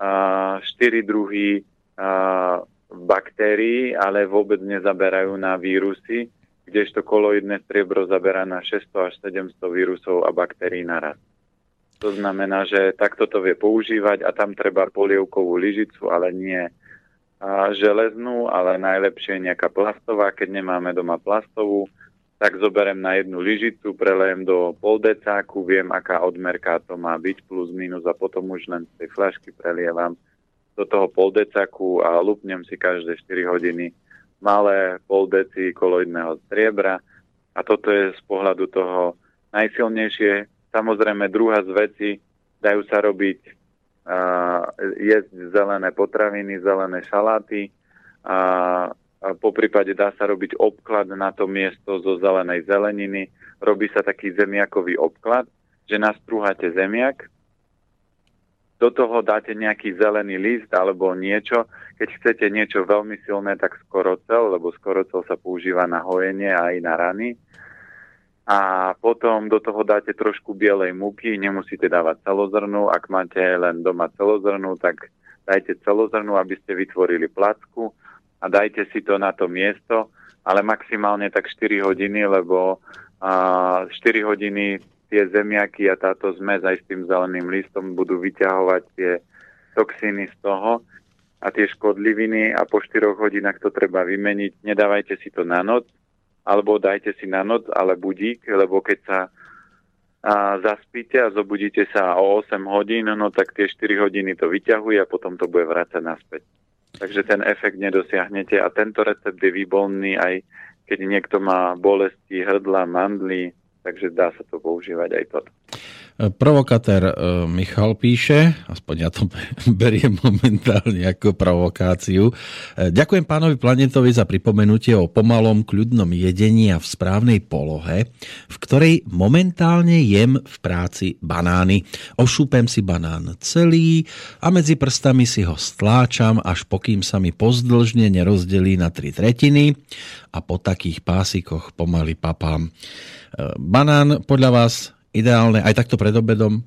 a, 4 druhy a, baktérií, ale vôbec nezaberajú na vírusy kdežto koloidné striebro zaberá na 600 až 700 vírusov a baktérií naraz. To znamená, že takto to vie používať a tam treba polievkovú lyžicu, ale nie železnú, ale najlepšie nejaká plastová. Keď nemáme doma plastovú, tak zoberiem na jednu lyžicu, prelejem do poldecáku, viem, aká odmerka to má byť, plus minus a potom už len z tej flašky prelievam do toho poldecáku a lupnem si každé 4 hodiny malé pol deci koloidného striebra a toto je z pohľadu toho najsilnejšie. Samozrejme, druhá z veci, dajú sa robiť uh, jesť zelené potraviny, zelené šaláty a, a po prípade dá sa robiť obklad na to miesto zo zelenej zeleniny. Robí sa taký zemiakový obklad, že nastrúhate zemiak, do toho dáte nejaký zelený list alebo niečo. Keď chcete niečo veľmi silné, tak skorocel, lebo skorocel sa používa na hojenie aj na rany. A potom do toho dáte trošku bielej múky, nemusíte dávať celozrnú. Ak máte len doma celozrnú, tak dajte celozrnú, aby ste vytvorili placku a dajte si to na to miesto, ale maximálne tak 4 hodiny, lebo a 4 hodiny tie zemiaky a táto zmes aj s tým zeleným listom budú vyťahovať tie toxíny z toho a tie škodliviny a po 4 hodinách to treba vymeniť. Nedávajte si to na noc, alebo dajte si na noc, ale budík, lebo keď sa a zaspíte a zobudíte sa o 8 hodín, no tak tie 4 hodiny to vyťahuje a potom to bude vrácať naspäť. Takže ten efekt nedosiahnete a tento recept je výborný aj keď niekto má bolesti hrdla, mandly, takže dá sa to používať aj toto. Provokatér e, Michal píše, aspoň ja to beriem momentálne ako provokáciu. E, ďakujem pánovi Planetovi za pripomenutie o pomalom kľudnom jedení a v správnej polohe, v ktorej momentálne jem v práci banány. Ošúpem si banán celý a medzi prstami si ho stláčam, až pokým sa mi pozdĺžne nerozdelí na tri tretiny a po takých pásikoch pomaly papám. Banán podľa vás ideálne aj takto pred obedom?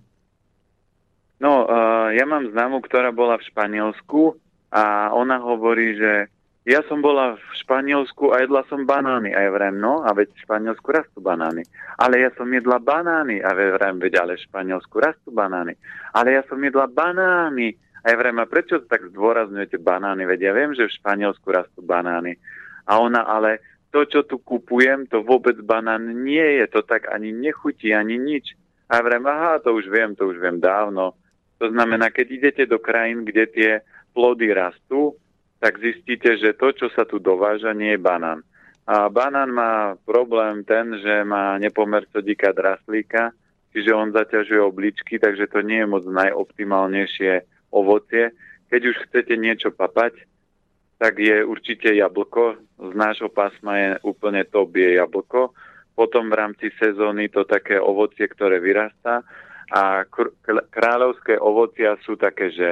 No, uh, ja mám známu, ktorá bola v Španielsku a ona hovorí, že ja som bola v Španielsku a jedla som banány. A ja vrem, no, a veď v Španielsku rastú banány. Ale ja som jedla banány. A ja vrem, veď ale v Španielsku rastú banány. Ale ja som jedla banány. A ja vrem, a prečo tak zdôrazňujete banány? Veď ja viem, že v Španielsku rastú banány. A ona, ale to, čo tu kupujem, to vôbec banán nie je, to tak ani nechutí, ani nič. A vrem, aha, to už viem, to už viem dávno. To znamená, keď idete do krajín, kde tie plody rastú, tak zistíte, že to, čo sa tu dováža, nie je banán. A banán má problém ten, že má nepomer sodíka draslíka, čiže on zaťažuje obličky, takže to nie je moc najoptimálnejšie ovocie. Keď už chcete niečo papať, tak je určite jablko. Z nášho pásma je úplne top je jablko. Potom v rámci sezóny to také ovocie, ktoré vyrastá. A kr- kráľovské ovocia sú také, že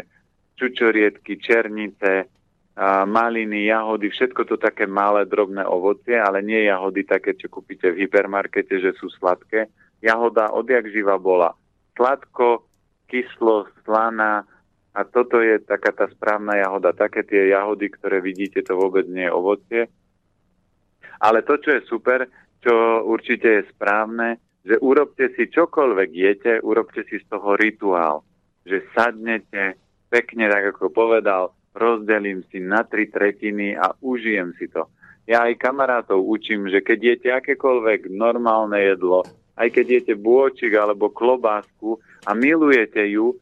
čučoriedky, černice, a maliny, jahody, všetko to také malé, drobné ovocie, ale nie jahody také, čo kúpite v hypermarkete, že sú sladké. Jahoda odjak živa bola sladko, kyslo, slaná, a toto je taká tá správna jahoda. Také tie jahody, ktoré vidíte, to vôbec nie je ovocie. Ale to, čo je super, čo určite je správne, že urobte si čokoľvek jete, urobte si z toho rituál. Že sadnete, pekne, tak ako povedal, rozdelím si na tri tretiny a užijem si to. Ja aj kamarátov učím, že keď jete akékoľvek normálne jedlo, aj keď jete bôčik alebo klobásku a milujete ju,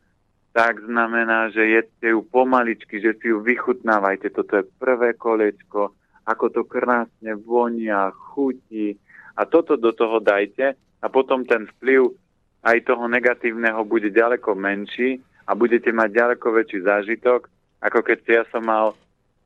tak znamená, že jedzte ju pomaličky, že si ju vychutnávajte. Toto je prvé kolečko, ako to krásne vonia, chutí. A toto do toho dajte a potom ten vplyv aj toho negatívneho bude ďaleko menší a budete mať ďaleko väčší zážitok, ako keď ja som mal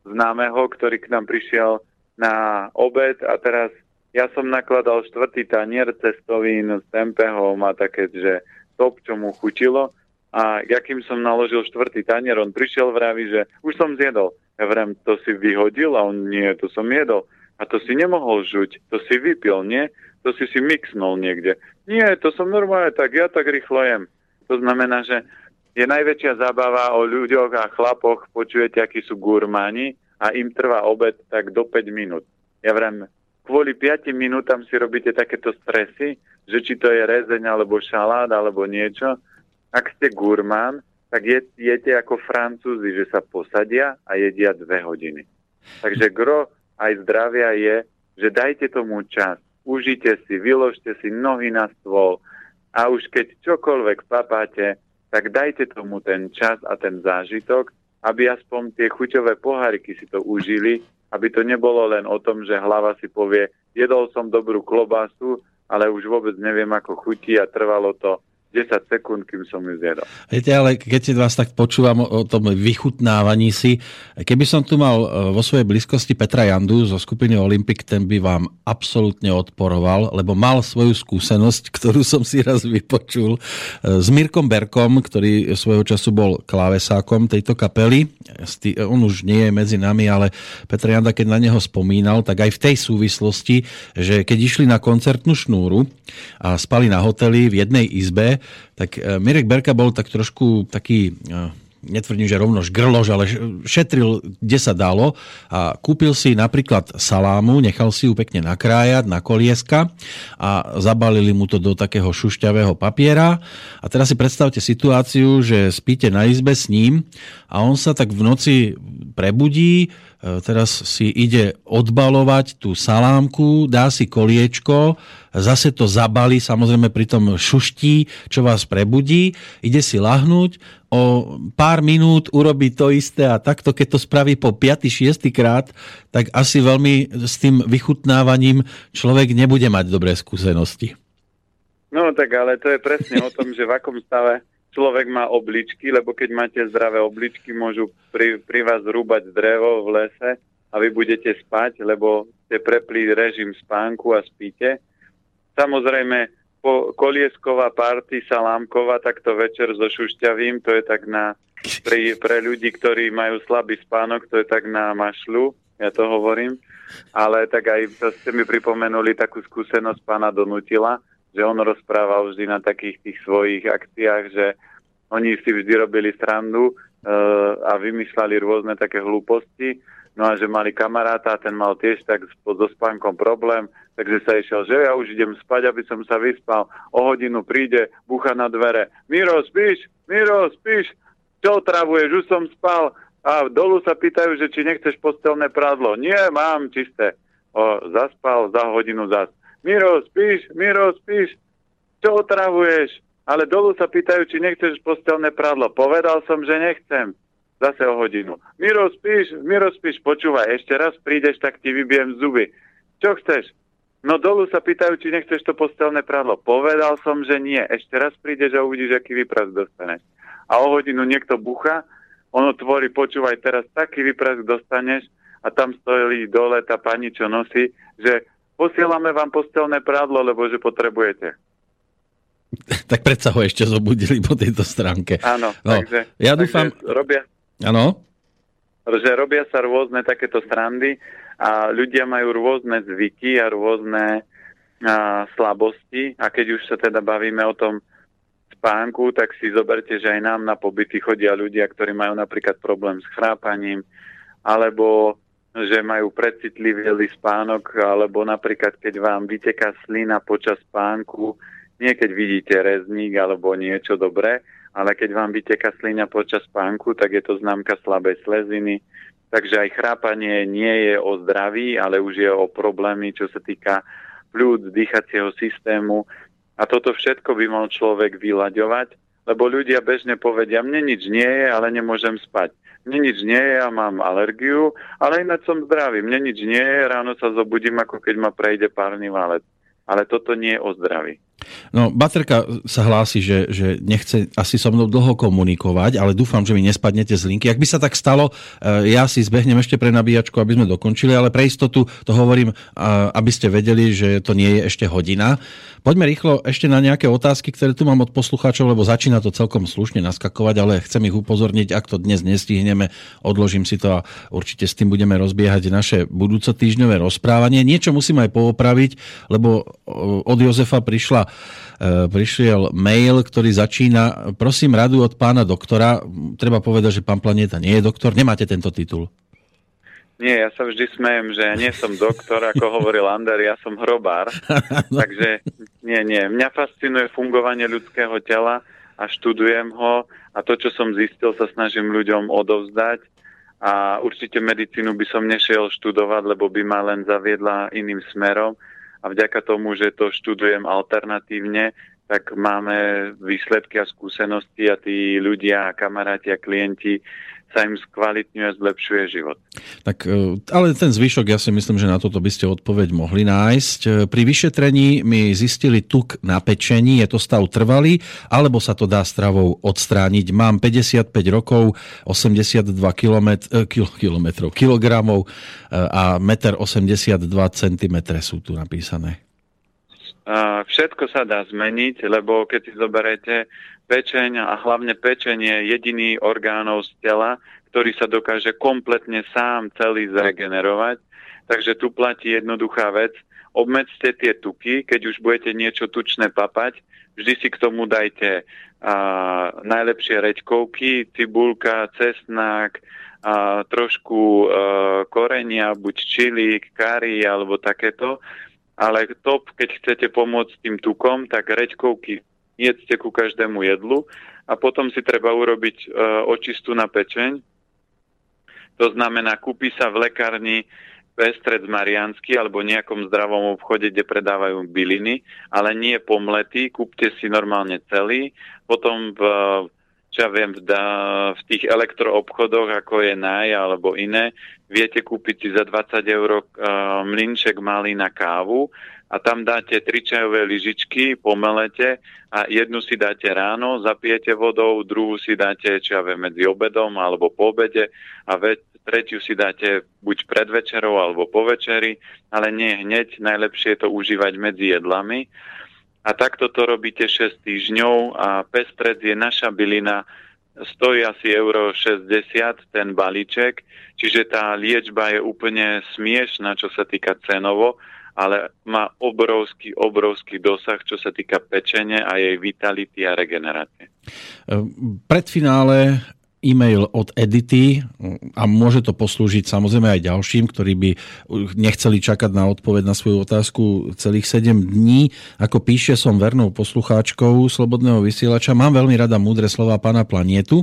známeho, ktorý k nám prišiel na obed a teraz ja som nakladal štvrtý tanier cestovín s tempehom a také, že top, čo mu chutilo. A ja kým som naložil štvrtý tanier, on prišiel vraví, že už som zjedol. Ja vrem, to si vyhodil a on nie, to som jedol. A to si nemohol žuť, to si vypil, nie? To si si mixnul niekde. Nie, to som normálne, tak ja tak rýchlo jem. To znamená, že je najväčšia zábava o ľuďoch a chlapoch, počujete, akí sú gurmáni a im trvá obed tak do 5 minút. Ja vrem, kvôli 5 minútam si robíte takéto stresy, že či to je rezeň alebo šalát alebo niečo, ak ste gurmán, tak je, jete ako francúzi, že sa posadia a jedia dve hodiny. Takže gro aj zdravia je, že dajte tomu čas, užite si, vyložte si nohy na stôl a už keď čokoľvek papáte, tak dajte tomu ten čas a ten zážitok, aby aspoň tie chuťové poháriky si to užili, aby to nebolo len o tom, že hlava si povie, jedol som dobrú klobasu, ale už vôbec neviem, ako chutí a trvalo to 10 sekúnd, kým som ju zjedol. Viete, ale keď vás tak počúvam o tom vychutnávaní si, keby som tu mal e, vo svojej blízkosti Petra Jandu zo skupiny Olympic, ten by vám absolútne odporoval, lebo mal svoju skúsenosť, ktorú som si raz vypočul e, s Mirkom Berkom, ktorý svojho času bol klávesákom tejto kapely. On už nie je medzi nami, ale Petr Janda, keď na neho spomínal, tak aj v tej súvislosti, že keď išli na koncertnú šnúru a spali na hoteli v jednej izbe, tak e, Mirek Berka bol tak trošku taký e, netvrdím, že rovno žgrlož, ale šetril, kde sa dalo a kúpil si napríklad salámu, nechal si ju pekne nakrájať na kolieska a zabalili mu to do takého šušťavého papiera. A teraz si predstavte situáciu, že spíte na izbe s ním a on sa tak v noci prebudí, teraz si ide odbalovať tú salámku, dá si koliečko, zase to zabali, samozrejme pri tom šuští, čo vás prebudí, ide si lahnúť, o pár minút urobí to isté a takto, keď to spraví po 5. 6. krát, tak asi veľmi s tým vychutnávaním človek nebude mať dobré skúsenosti. No tak ale to je presne o tom, že v akom stave človek má obličky, lebo keď máte zdravé obličky, môžu pri, pri vás rúbať drevo v lese a vy budete spať, lebo ste prepli režim spánku a spíte. Samozrejme, po, koliesková party salámková, takto večer so šušťavým, to je tak na, pre, pre ľudí, ktorí majú slabý spánok, to je tak na mašľu, ja to hovorím. Ale tak aj to ste mi pripomenuli takú skúsenosť pána Donutila, že on rozprával vždy na takých tých svojich akciách, že oni si vždy robili srandu uh, a vymýšľali rôzne také hlúposti, no a že mali kamaráta, ten mal tiež tak so spánkom problém, takže sa išiel, že ja už idem spať, aby som sa vyspal. O hodinu príde, bucha na dvere. Miro, spíš? Miro, spíš? Čo otravuješ? Už som spal. A dolu sa pýtajú, že či nechceš postelné prádlo. Nie, mám čisté. O, zaspal, za hodinu zas. Miro, spíš? Miro, spíš? Čo otravuješ? Ale dolu sa pýtajú, či nechceš postelné prádlo. Povedal som, že nechcem. Zase o hodinu. Miro, spíš? Miro, spíš? Počúvaj, ešte raz prídeš, tak ti vybijem zuby. Čo chceš? No dolu sa pýtajú, či nechceš to postelné prádlo. Povedal som, že nie. Ešte raz prídeš a uvidíš, aký výprask dostaneš. A o hodinu niekto bucha, ono tvorí, počúvaj, teraz taký výprask dostaneš a tam stojí dole tá pani, čo nosí, že posielame vám postelné prádlo, lebo že potrebujete. tak predsa ho ešte zobudili po tejto stránke. Áno, no, takže, ja dúfam... takže robia, áno? že robia sa rôzne takéto strandy a ľudia majú rôzne zvyky a rôzne a, slabosti a keď už sa teda bavíme o tom spánku, tak si zoberte, že aj nám na pobyty chodia ľudia, ktorí majú napríklad problém s chrápaním alebo že majú precitlivý spánok, alebo napríklad keď vám vyteká slina počas spánku, nie keď vidíte rezník alebo niečo dobré, ale keď vám vyteká slina počas spánku, tak je to známka slabej sleziny. Takže aj chrápanie nie je o zdraví, ale už je o problémy, čo sa týka pľúc, dýchacieho systému. A toto všetko by mal človek vyľaďovať, lebo ľudia bežne povedia, mne nič nie je, ale nemôžem spať mne nič nie je, ja mám alergiu, ale ináč som zdravý. Mne nič nie je, ráno sa zobudím, ako keď ma prejde párny válec. Ale toto nie je o zdraví. No, baterka sa hlási, že, že nechce asi so mnou dlho komunikovať, ale dúfam, že mi nespadnete z linky. Ak by sa tak stalo, eh, ja si zbehnem ešte pre nabíjačku, aby sme dokončili, ale pre istotu to hovorím, eh, aby ste vedeli, že to nie je ešte hodina. Poďme rýchlo ešte na nejaké otázky, ktoré tu mám od poslucháčov, lebo začína to celkom slušne naskakovať, ale chcem ich upozorniť, ak to dnes nestihneme, odložím si to a určite s tým budeme rozbiehať naše budúco týždňové rozprávanie. Niečo musím aj poopraviť, lebo eh, od Jozefa prišla E, prišiel mail, ktorý začína, prosím radu od pána doktora. Treba povedať, že pán Planeta nie je doktor. Nemáte tento titul? Nie, ja sa vždy smejem, že ja nie som doktor, ako hovoril Ander, ja som hrobár. Takže nie, nie. Mňa fascinuje fungovanie ľudského tela a študujem ho a to, čo som zistil, sa snažím ľuďom odovzdať a určite medicínu by som nešiel študovať, lebo by ma len zaviedla iným smerom a vďaka tomu, že to študujem alternatívne, tak máme výsledky a skúsenosti a tí ľudia, kamaráti a klienti sa im skvalitňuje a zlepšuje život. Tak, e, ale ten zvyšok, ja si myslím, že na toto by ste odpoveď mohli nájsť. E, pri vyšetrení mi zistili tuk na pečení, je to stav trvalý, alebo sa to dá stravou odstrániť. Mám 55 rokov, 82 km, kilometrov, kilogramov e, a 1,82 cm sú tu napísané. Všetko sa dá zmeniť, lebo keď si zoberete pečeň a hlavne pečeň je jediný orgánov z tela, ktorý sa dokáže kompletne sám celý zregenerovať. Takže tu platí jednoduchá vec. Obmedzte tie tuky, keď už budete niečo tučné papať, vždy si k tomu dajte a, najlepšie reďkovky, cibulka, cesnák, a, trošku a, korenia, buď čili, kari alebo takéto. Ale top, keď chcete pomôcť tým tukom, tak reďkovky jedzte ku každému jedlu a potom si treba urobiť e, očistu na pečeň. To znamená, kúpi sa v lekárni pestred mariansky alebo nejakom zdravom obchode, kde predávajú byliny, ale nie pomletý, kúpte si normálne celý, potom v, čo ja viem, v, v tých elektroobchodoch, ako je Naj alebo iné, viete kúpiť si za 20 eur uh, mlinček malý na kávu a tam dáte tri čajové lyžičky, pomelete a jednu si dáte ráno, zapijete vodou, druhú si dáte, viem, medzi obedom alebo po obede a ve- tretiu si dáte buď pred večerou alebo po večeri, ale nie hneď, najlepšie je to užívať medzi jedlami. A takto to robíte 6 týždňov a pestred je naša bylina, stojí asi euro 60 ten balíček, čiže tá liečba je úplne smiešná, čo sa týka cenovo, ale má obrovský, obrovský dosah, čo sa týka pečenia a jej vitality a regenerácie. Predfinále e-mail od Edity a môže to poslúžiť samozrejme aj ďalším, ktorí by nechceli čakať na odpoveď na svoju otázku celých 7 dní. Ako píše, som vernou poslucháčkou Slobodného vysielača. Mám veľmi rada múdre slova pána Planietu,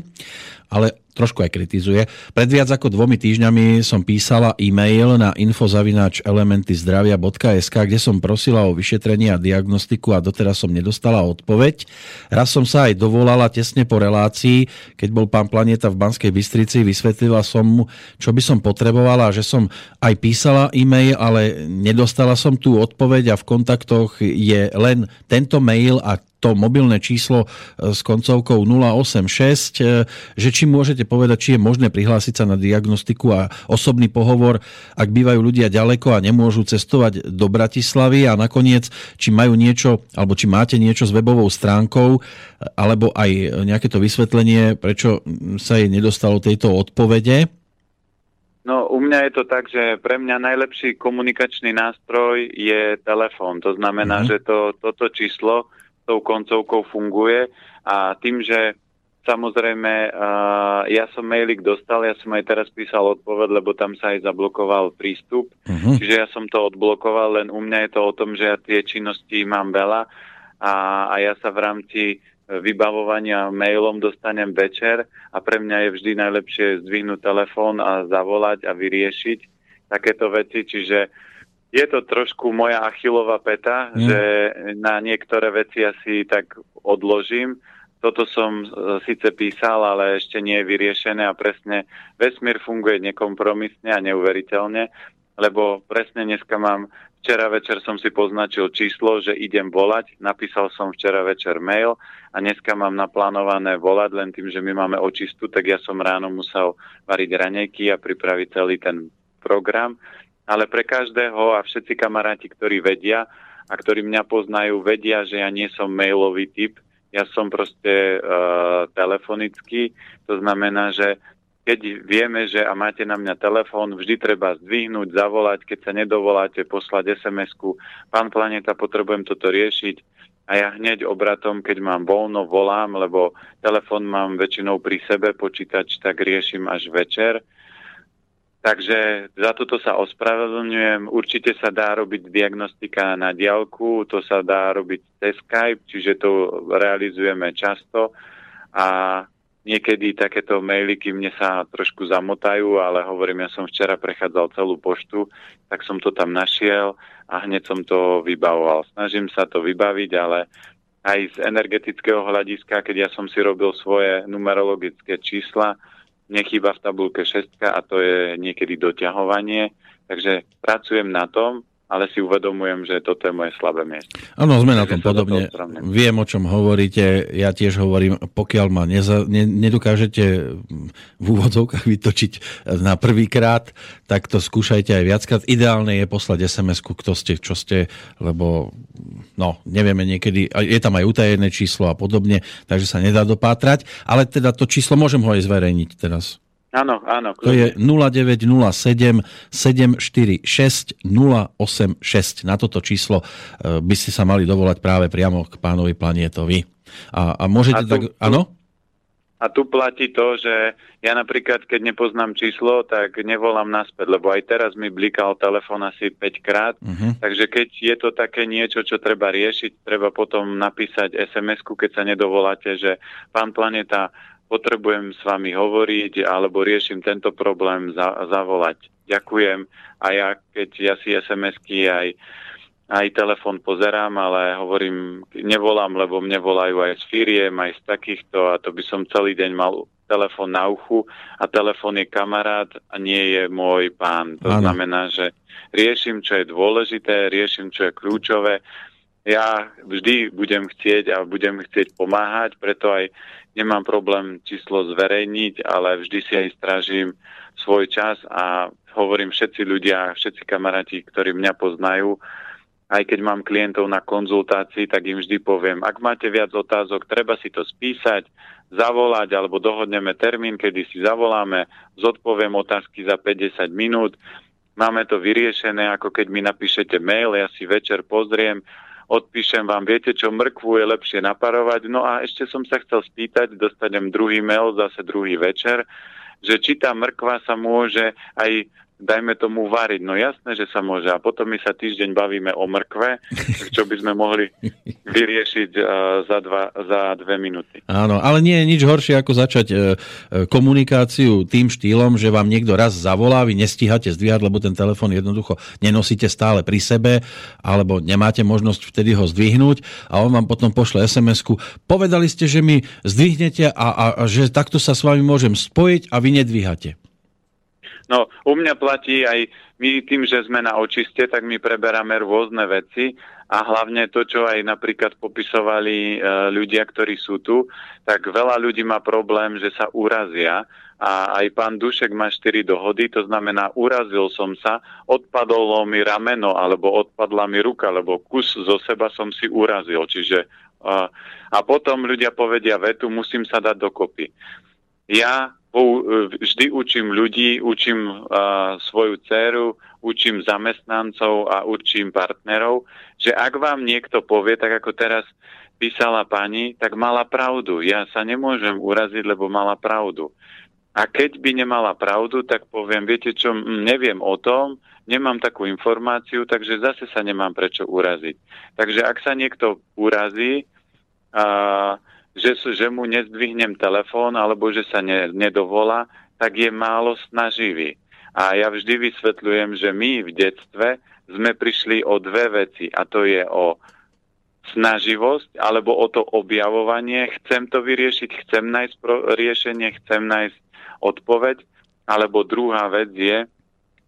ale trošku aj kritizuje. Pred viac ako dvomi týždňami som písala e-mail na infozavinač elementyzdravia.sk, kde som prosila o vyšetrenie a diagnostiku a doteraz som nedostala odpoveď. Raz som sa aj dovolala tesne po relácii, keď bol pán Planeta v Banskej Bystrici, vysvetlila som mu, čo by som potrebovala, že som aj písala e-mail, ale nedostala som tú odpoveď a v kontaktoch je len tento mail a to mobilné číslo e, s koncovkou 086, e, že či môžete povedať, či je možné prihlásiť sa na diagnostiku a osobný pohovor, ak bývajú ľudia ďaleko a nemôžu cestovať do Bratislavy a nakoniec, či majú niečo, alebo či máte niečo s webovou stránkou, alebo aj nejaké to vysvetlenie, prečo sa jej nedostalo tejto odpovede. No, u mňa je to tak, že pre mňa najlepší komunikačný nástroj je telefón. To znamená, mm-hmm. že to, toto číslo tou koncovkou funguje a tým, že Samozrejme, uh, ja som mailik dostal, ja som aj teraz písal odpoveď, lebo tam sa aj zablokoval prístup. Uh-huh. Čiže ja som to odblokoval, len u mňa je to o tom, že ja tie činnosti mám veľa a, a ja sa v rámci vybavovania mailom dostanem večer a pre mňa je vždy najlepšie zdvihnúť telefón a zavolať a vyriešiť takéto veci. Čiže je to trošku moja achilová peta, mm. že na niektoré veci asi tak odložím. Toto som e, síce písal, ale ešte nie je vyriešené a presne vesmír funguje nekompromisne a neuveriteľne, lebo presne dneska mám Včera večer som si poznačil číslo, že idem volať. Napísal som včera večer mail a dneska mám naplánované volať, len tým, že my máme očistu, tak ja som ráno musel variť ranejky a pripraviť celý ten program. Ale pre každého a všetci kamaráti, ktorí vedia a ktorí mňa poznajú, vedia, že ja nie som mailový typ. Ja som proste uh, telefonický. To znamená, že keď vieme, že a máte na mňa telefón, vždy treba zdvihnúť, zavolať, keď sa nedovoláte, poslať SMS-ku. Pán Planeta, potrebujem toto riešiť. A ja hneď obratom, keď mám voľno, volám, lebo telefón mám väčšinou pri sebe, počítač tak riešim až večer. Takže za toto sa ospravedlňujem. Určite sa dá robiť diagnostika na diálku, to sa dá robiť cez Skype, čiže to realizujeme často. A Niekedy takéto mailiky mne sa trošku zamotajú, ale hovorím, ja som včera prechádzal celú poštu, tak som to tam našiel a hneď som to vybavoval. Snažím sa to vybaviť, ale aj z energetického hľadiska, keď ja som si robil svoje numerologické čísla, nechýba v tabulke 6 a to je niekedy doťahovanie. Takže pracujem na tom, ale si uvedomujem, že toto je moje slabé miesto. Áno, sme na tom podobne. Viem, o čom hovoríte. Ja tiež hovorím, pokiaľ ma neza, ne, nedokážete v úvodzovkách vytočiť na prvý krát, tak to skúšajte aj viackrát. Ideálne je poslať SMS-ku, kto ste, čo ste, lebo no, nevieme niekedy, je tam aj utajené číslo a podobne, takže sa nedá dopátrať, ale teda to číslo môžem ho aj zverejniť teraz. Áno, áno. To je 0907 746 086. Na toto číslo e, by ste sa mali dovolať práve priamo k pánovi Planietovi. A, a môžete a tu, tak... Áno? A tu platí to, že ja napríklad, keď nepoznám číslo, tak nevolám naspäť, lebo aj teraz mi blikal telefón asi 5 krát, uh-huh. takže keď je to také niečo, čo treba riešiť, treba potom napísať SMS-ku, keď sa nedovoláte, že pán Planeta, potrebujem s vami hovoriť alebo riešim tento problém, za, zavolať. Ďakujem. A ja, keď ja si SMS-ky aj, aj telefon pozerám, ale hovorím, nevolám, lebo mne volajú aj z firiem, aj z takýchto a to by som celý deň mal telefon na uchu a telefon je kamarát a nie je môj pán. To ano. znamená, že riešim, čo je dôležité, riešim, čo je kľúčové. Ja vždy budem chcieť a budem chcieť pomáhať, preto aj nemám problém číslo zverejniť, ale vždy si aj strážim svoj čas a hovorím všetci ľudia, všetci kamaráti, ktorí mňa poznajú, aj keď mám klientov na konzultácii, tak im vždy poviem, ak máte viac otázok, treba si to spísať, zavolať alebo dohodneme termín, kedy si zavoláme, zodpoviem otázky za 50 minút, máme to vyriešené, ako keď mi napíšete mail, ja si večer pozriem, odpíšem vám, viete čo, mrkvu je lepšie naparovať. No a ešte som sa chcel spýtať, dostanem druhý mail, zase druhý večer, že či tá mrkva sa môže aj dajme tomu variť. No jasné, že sa môže. A potom my sa týždeň bavíme o mrkve, čo by sme mohli vyriešiť uh, za, dva, za dve minúty. Áno, ale nie je nič horšie, ako začať uh, komunikáciu tým štýlom, že vám niekto raz zavolá, vy nestíhate zdvíhať, lebo ten telefon jednoducho nenosíte stále pri sebe, alebo nemáte možnosť vtedy ho zdvihnúť a on vám potom pošle SMS-ku. Povedali ste, že mi zdvihnete a, a, a že takto sa s vami môžem spojiť a vy nedvíhate. No, u mňa platí aj my tým, že sme na očiste, tak my preberáme rôzne veci a hlavne to, čo aj napríklad popisovali e, ľudia, ktorí sú tu, tak veľa ľudí má problém, že sa urazia a aj pán Dušek má 4 dohody, to znamená, urazil som sa, odpadlo mi rameno, alebo odpadla mi ruka, lebo kus zo seba som si urazil. Čiže, uh, a potom ľudia povedia vetu, musím sa dať dokopy. Ja vždy učím ľudí, učím uh, svoju dceru, učím zamestnancov a učím partnerov, že ak vám niekto povie, tak ako teraz písala pani, tak mala pravdu. Ja sa nemôžem uraziť, lebo mala pravdu. A keď by nemala pravdu, tak poviem, viete čo, neviem o tom, nemám takú informáciu, takže zase sa nemám prečo uraziť. Takže ak sa niekto urazí, uh, že, že mu nezdvihnem telefón alebo že sa ne, nedovolá, tak je málo snaživý. A ja vždy vysvetľujem, že my v detstve sme prišli o dve veci a to je o snaživosť alebo o to objavovanie. Chcem to vyriešiť, chcem nájsť riešenie, chcem nájsť odpoveď. Alebo druhá vec je,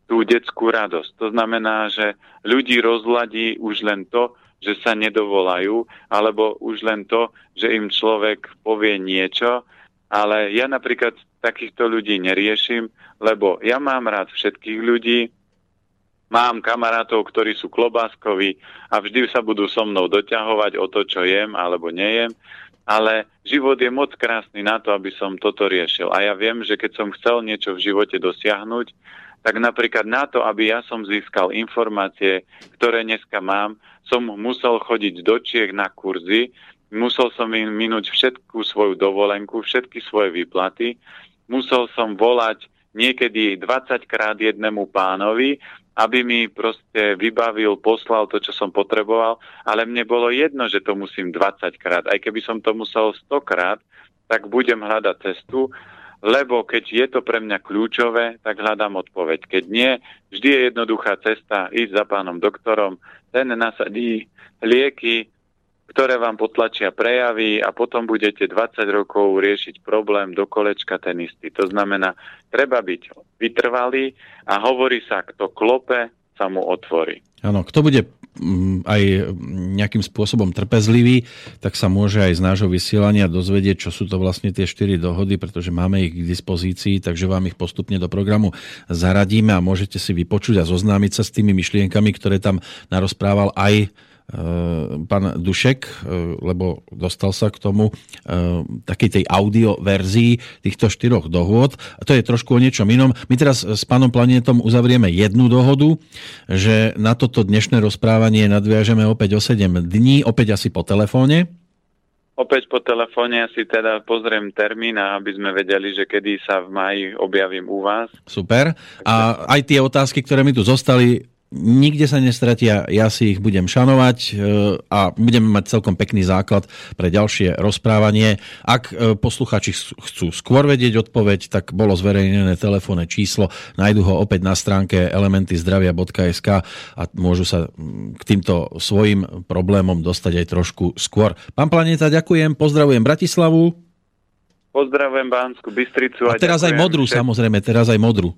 tú detskú radosť. To znamená, že ľudí rozladí už len to, že sa nedovolajú, alebo už len to, že im človek povie niečo, ale ja napríklad takýchto ľudí neriešim, lebo ja mám rád všetkých ľudí, mám kamarátov, ktorí sú klobáskoví a vždy sa budú so mnou doťahovať o to, čo jem alebo nejem, ale život je moc krásny na to, aby som toto riešil. A ja viem, že keď som chcel niečo v živote dosiahnuť, tak napríklad na to, aby ja som získal informácie, ktoré dneska mám, som musel chodiť do Čiech na kurzy, musel som im minúť všetku svoju dovolenku, všetky svoje výplaty, musel som volať niekedy 20 krát jednému pánovi, aby mi proste vybavil, poslal to, čo som potreboval, ale mne bolo jedno, že to musím 20 krát. Aj keby som to musel 100 krát, tak budem hľadať cestu, lebo keď je to pre mňa kľúčové, tak hľadám odpoveď. Keď nie, vždy je jednoduchá cesta ísť za pánom doktorom, ten nasadí lieky, ktoré vám potlačia prejavy a potom budete 20 rokov riešiť problém do kolečka ten istý. To znamená, treba byť vytrvalý a hovorí sa, kto klope, sa mu otvorí. Áno, kto bude aj nejakým spôsobom trpezlivý, tak sa môže aj z nášho vysielania dozvedieť, čo sú to vlastne tie štyri dohody, pretože máme ich k dispozícii, takže vám ich postupne do programu zaradíme a môžete si vypočuť a zoznámiť sa s tými myšlienkami, ktoré tam narozprával aj pán Dušek, eh, lebo dostal sa k tomu eh, takej tej audio verzii týchto štyroch dohôd. A to je trošku o niečom inom. My teraz s pánom Planetom uzavrieme jednu dohodu, že na toto dnešné rozprávanie nadviažeme opäť o 7 dní, opäť asi po telefóne. Opäť po telefóne si teda pozriem termín, aby sme vedeli, že kedy sa v maji objavím u vás. Super. A aj tie otázky, ktoré mi tu zostali, nikde sa nestratia, ja si ich budem šanovať e, a budeme mať celkom pekný základ pre ďalšie rozprávanie. Ak e, posluchači chcú skôr vedieť odpoveď, tak bolo zverejnené telefónne číslo, nájdu ho opäť na stránke elementyzdravia.sk a môžu sa k týmto svojim problémom dostať aj trošku skôr. Pán Planeta, ďakujem, pozdravujem Bratislavu. Pozdravujem Bánsku Bystricu. A, a teraz aj modru, samozrejme, teraz aj modru.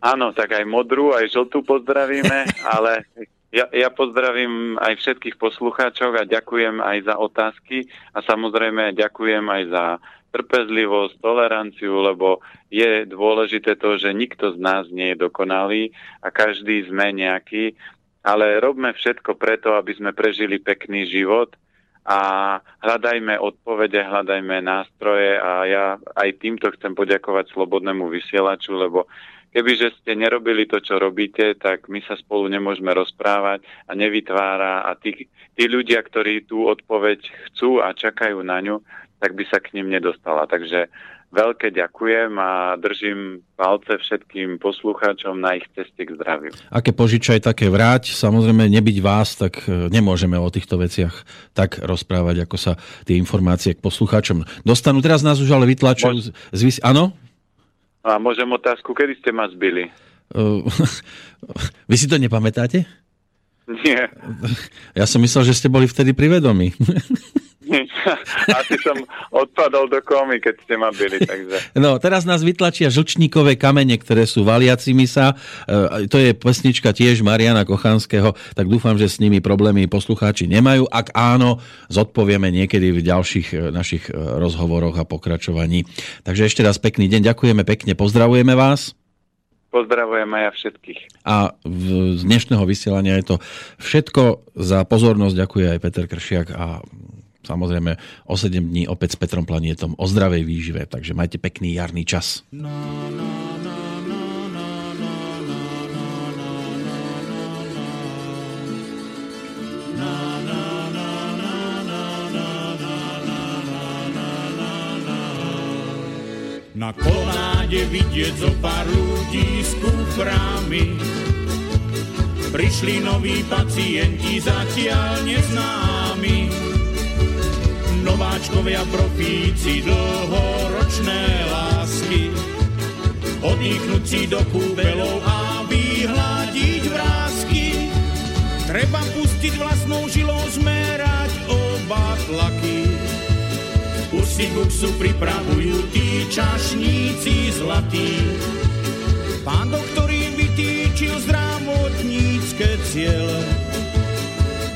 Áno, tak aj modrú, aj žltú pozdravíme, ale ja, ja pozdravím aj všetkých poslucháčov a ďakujem aj za otázky a samozrejme ďakujem aj za trpezlivosť, toleranciu, lebo je dôležité to, že nikto z nás nie je dokonalý a každý sme nejaký, ale robme všetko preto, aby sme prežili pekný život a hľadajme odpovede, hľadajme nástroje a ja aj týmto chcem poďakovať Slobodnému vysielaču, lebo Kebyže ste nerobili to, čo robíte, tak my sa spolu nemôžeme rozprávať a nevytvára a tí, tí ľudia, ktorí tú odpoveď chcú a čakajú na ňu, tak by sa k ním nedostala. Takže veľké ďakujem a držím palce všetkým poslucháčom na ich ceste k zdraviu. Aké požičaj, také vráť. Samozrejme, nebyť vás, tak e, nemôžeme o týchto veciach tak rozprávať, ako sa tie informácie k poslucháčom dostanú. Teraz nás už ale vytlačujú... Mož... Áno? A môžem otázku, kedy ste ma zbili? Uh, vy si to nepamätáte? Nie. Ja som myslel, že ste boli vtedy pri vedomí. Asi som odpadol do komy, keď ste ma byli. Takže... No, teraz nás vytlačia žlčníkové kamene, ktoré sú valiacimi sa. E, to je pesnička tiež Mariana Kochanského, tak dúfam, že s nimi problémy poslucháči nemajú. Ak áno, zodpovieme niekedy v ďalších e, našich e, rozhovoroch a pokračovaní. Takže ešte raz pekný deň, ďakujeme pekne, pozdravujeme vás. Pozdravujem aj ja všetkých. A z dnešného vysielania je to všetko. Za pozornosť ďakuje aj Peter Kršiak a samozrejme o 7 dní opäť s Petrom Planietom o zdravej výžive. Takže majte pekný jarný čas. Na koláde vidieť zo pár ľudí s kuframi. Prišli noví pacienti zatiaľ neznámi nováčkovia profíci, dlhoročné lásky. Oddychnúť si do kúbelov a vyhľadiť vrázky. Treba pustiť vlastnou žilou, zmerať oba tlaky. Už si buksu pripravujú tí čašníci zlatí. Pán doktor im vytýr vytlačil zdravotnícke ciele.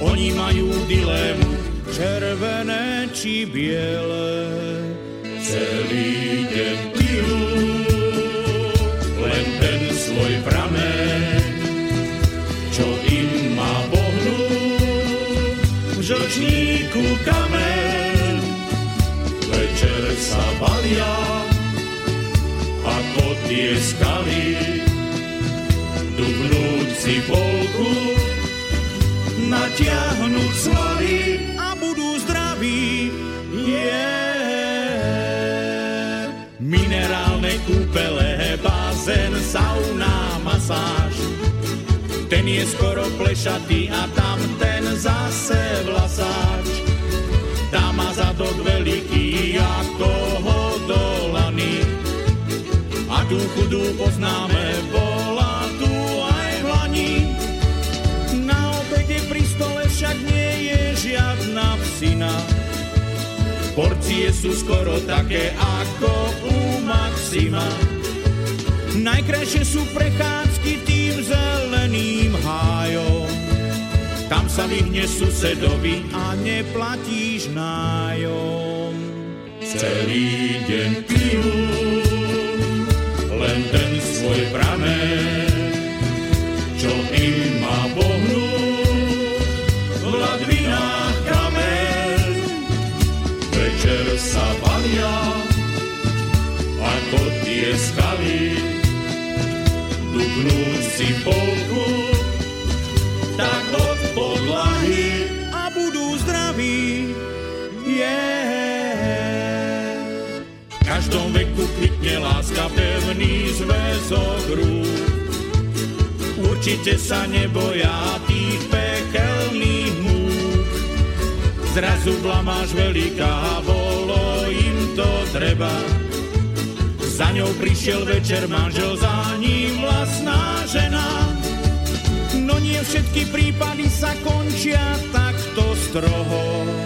Oni majú dilemu, červené či biele. Celý deň pijú, len ten svoj pramen, čo im má pohnúť. V žlčníku kamen, večer sa balia, ako tie skaly, dubnúť si polku, natiahnuť svaly zdraví. Yeah. Minerálne kúpele, bazén, sauna, masáž. Ten je skoro plešatý a tam ten zase vlasáč. Tá má zadok veľký ako hodolaný. A tú chudú poznáme, bola psina. Porcie sú skoro také ako u Maxima. Najkrajšie sú prechádzky tým zeleným hájom. Tam sa vyhne susedovi a neplatíš nájom. Celý deň pijú, len ten svoj pramen, ako tie skaly, dupnúť si polku, tak od podlahy a budú zdraví. Yeah. V každom veku kvitne láska pevný zväzok rúk. Určite sa neboja tých pekelných múk. Zrazu blamáš veľká, bolo im to treba. Za ňou prišiel večer manžel, za ním vlastná žena. No nie všetky prípady sa končia takto stroho.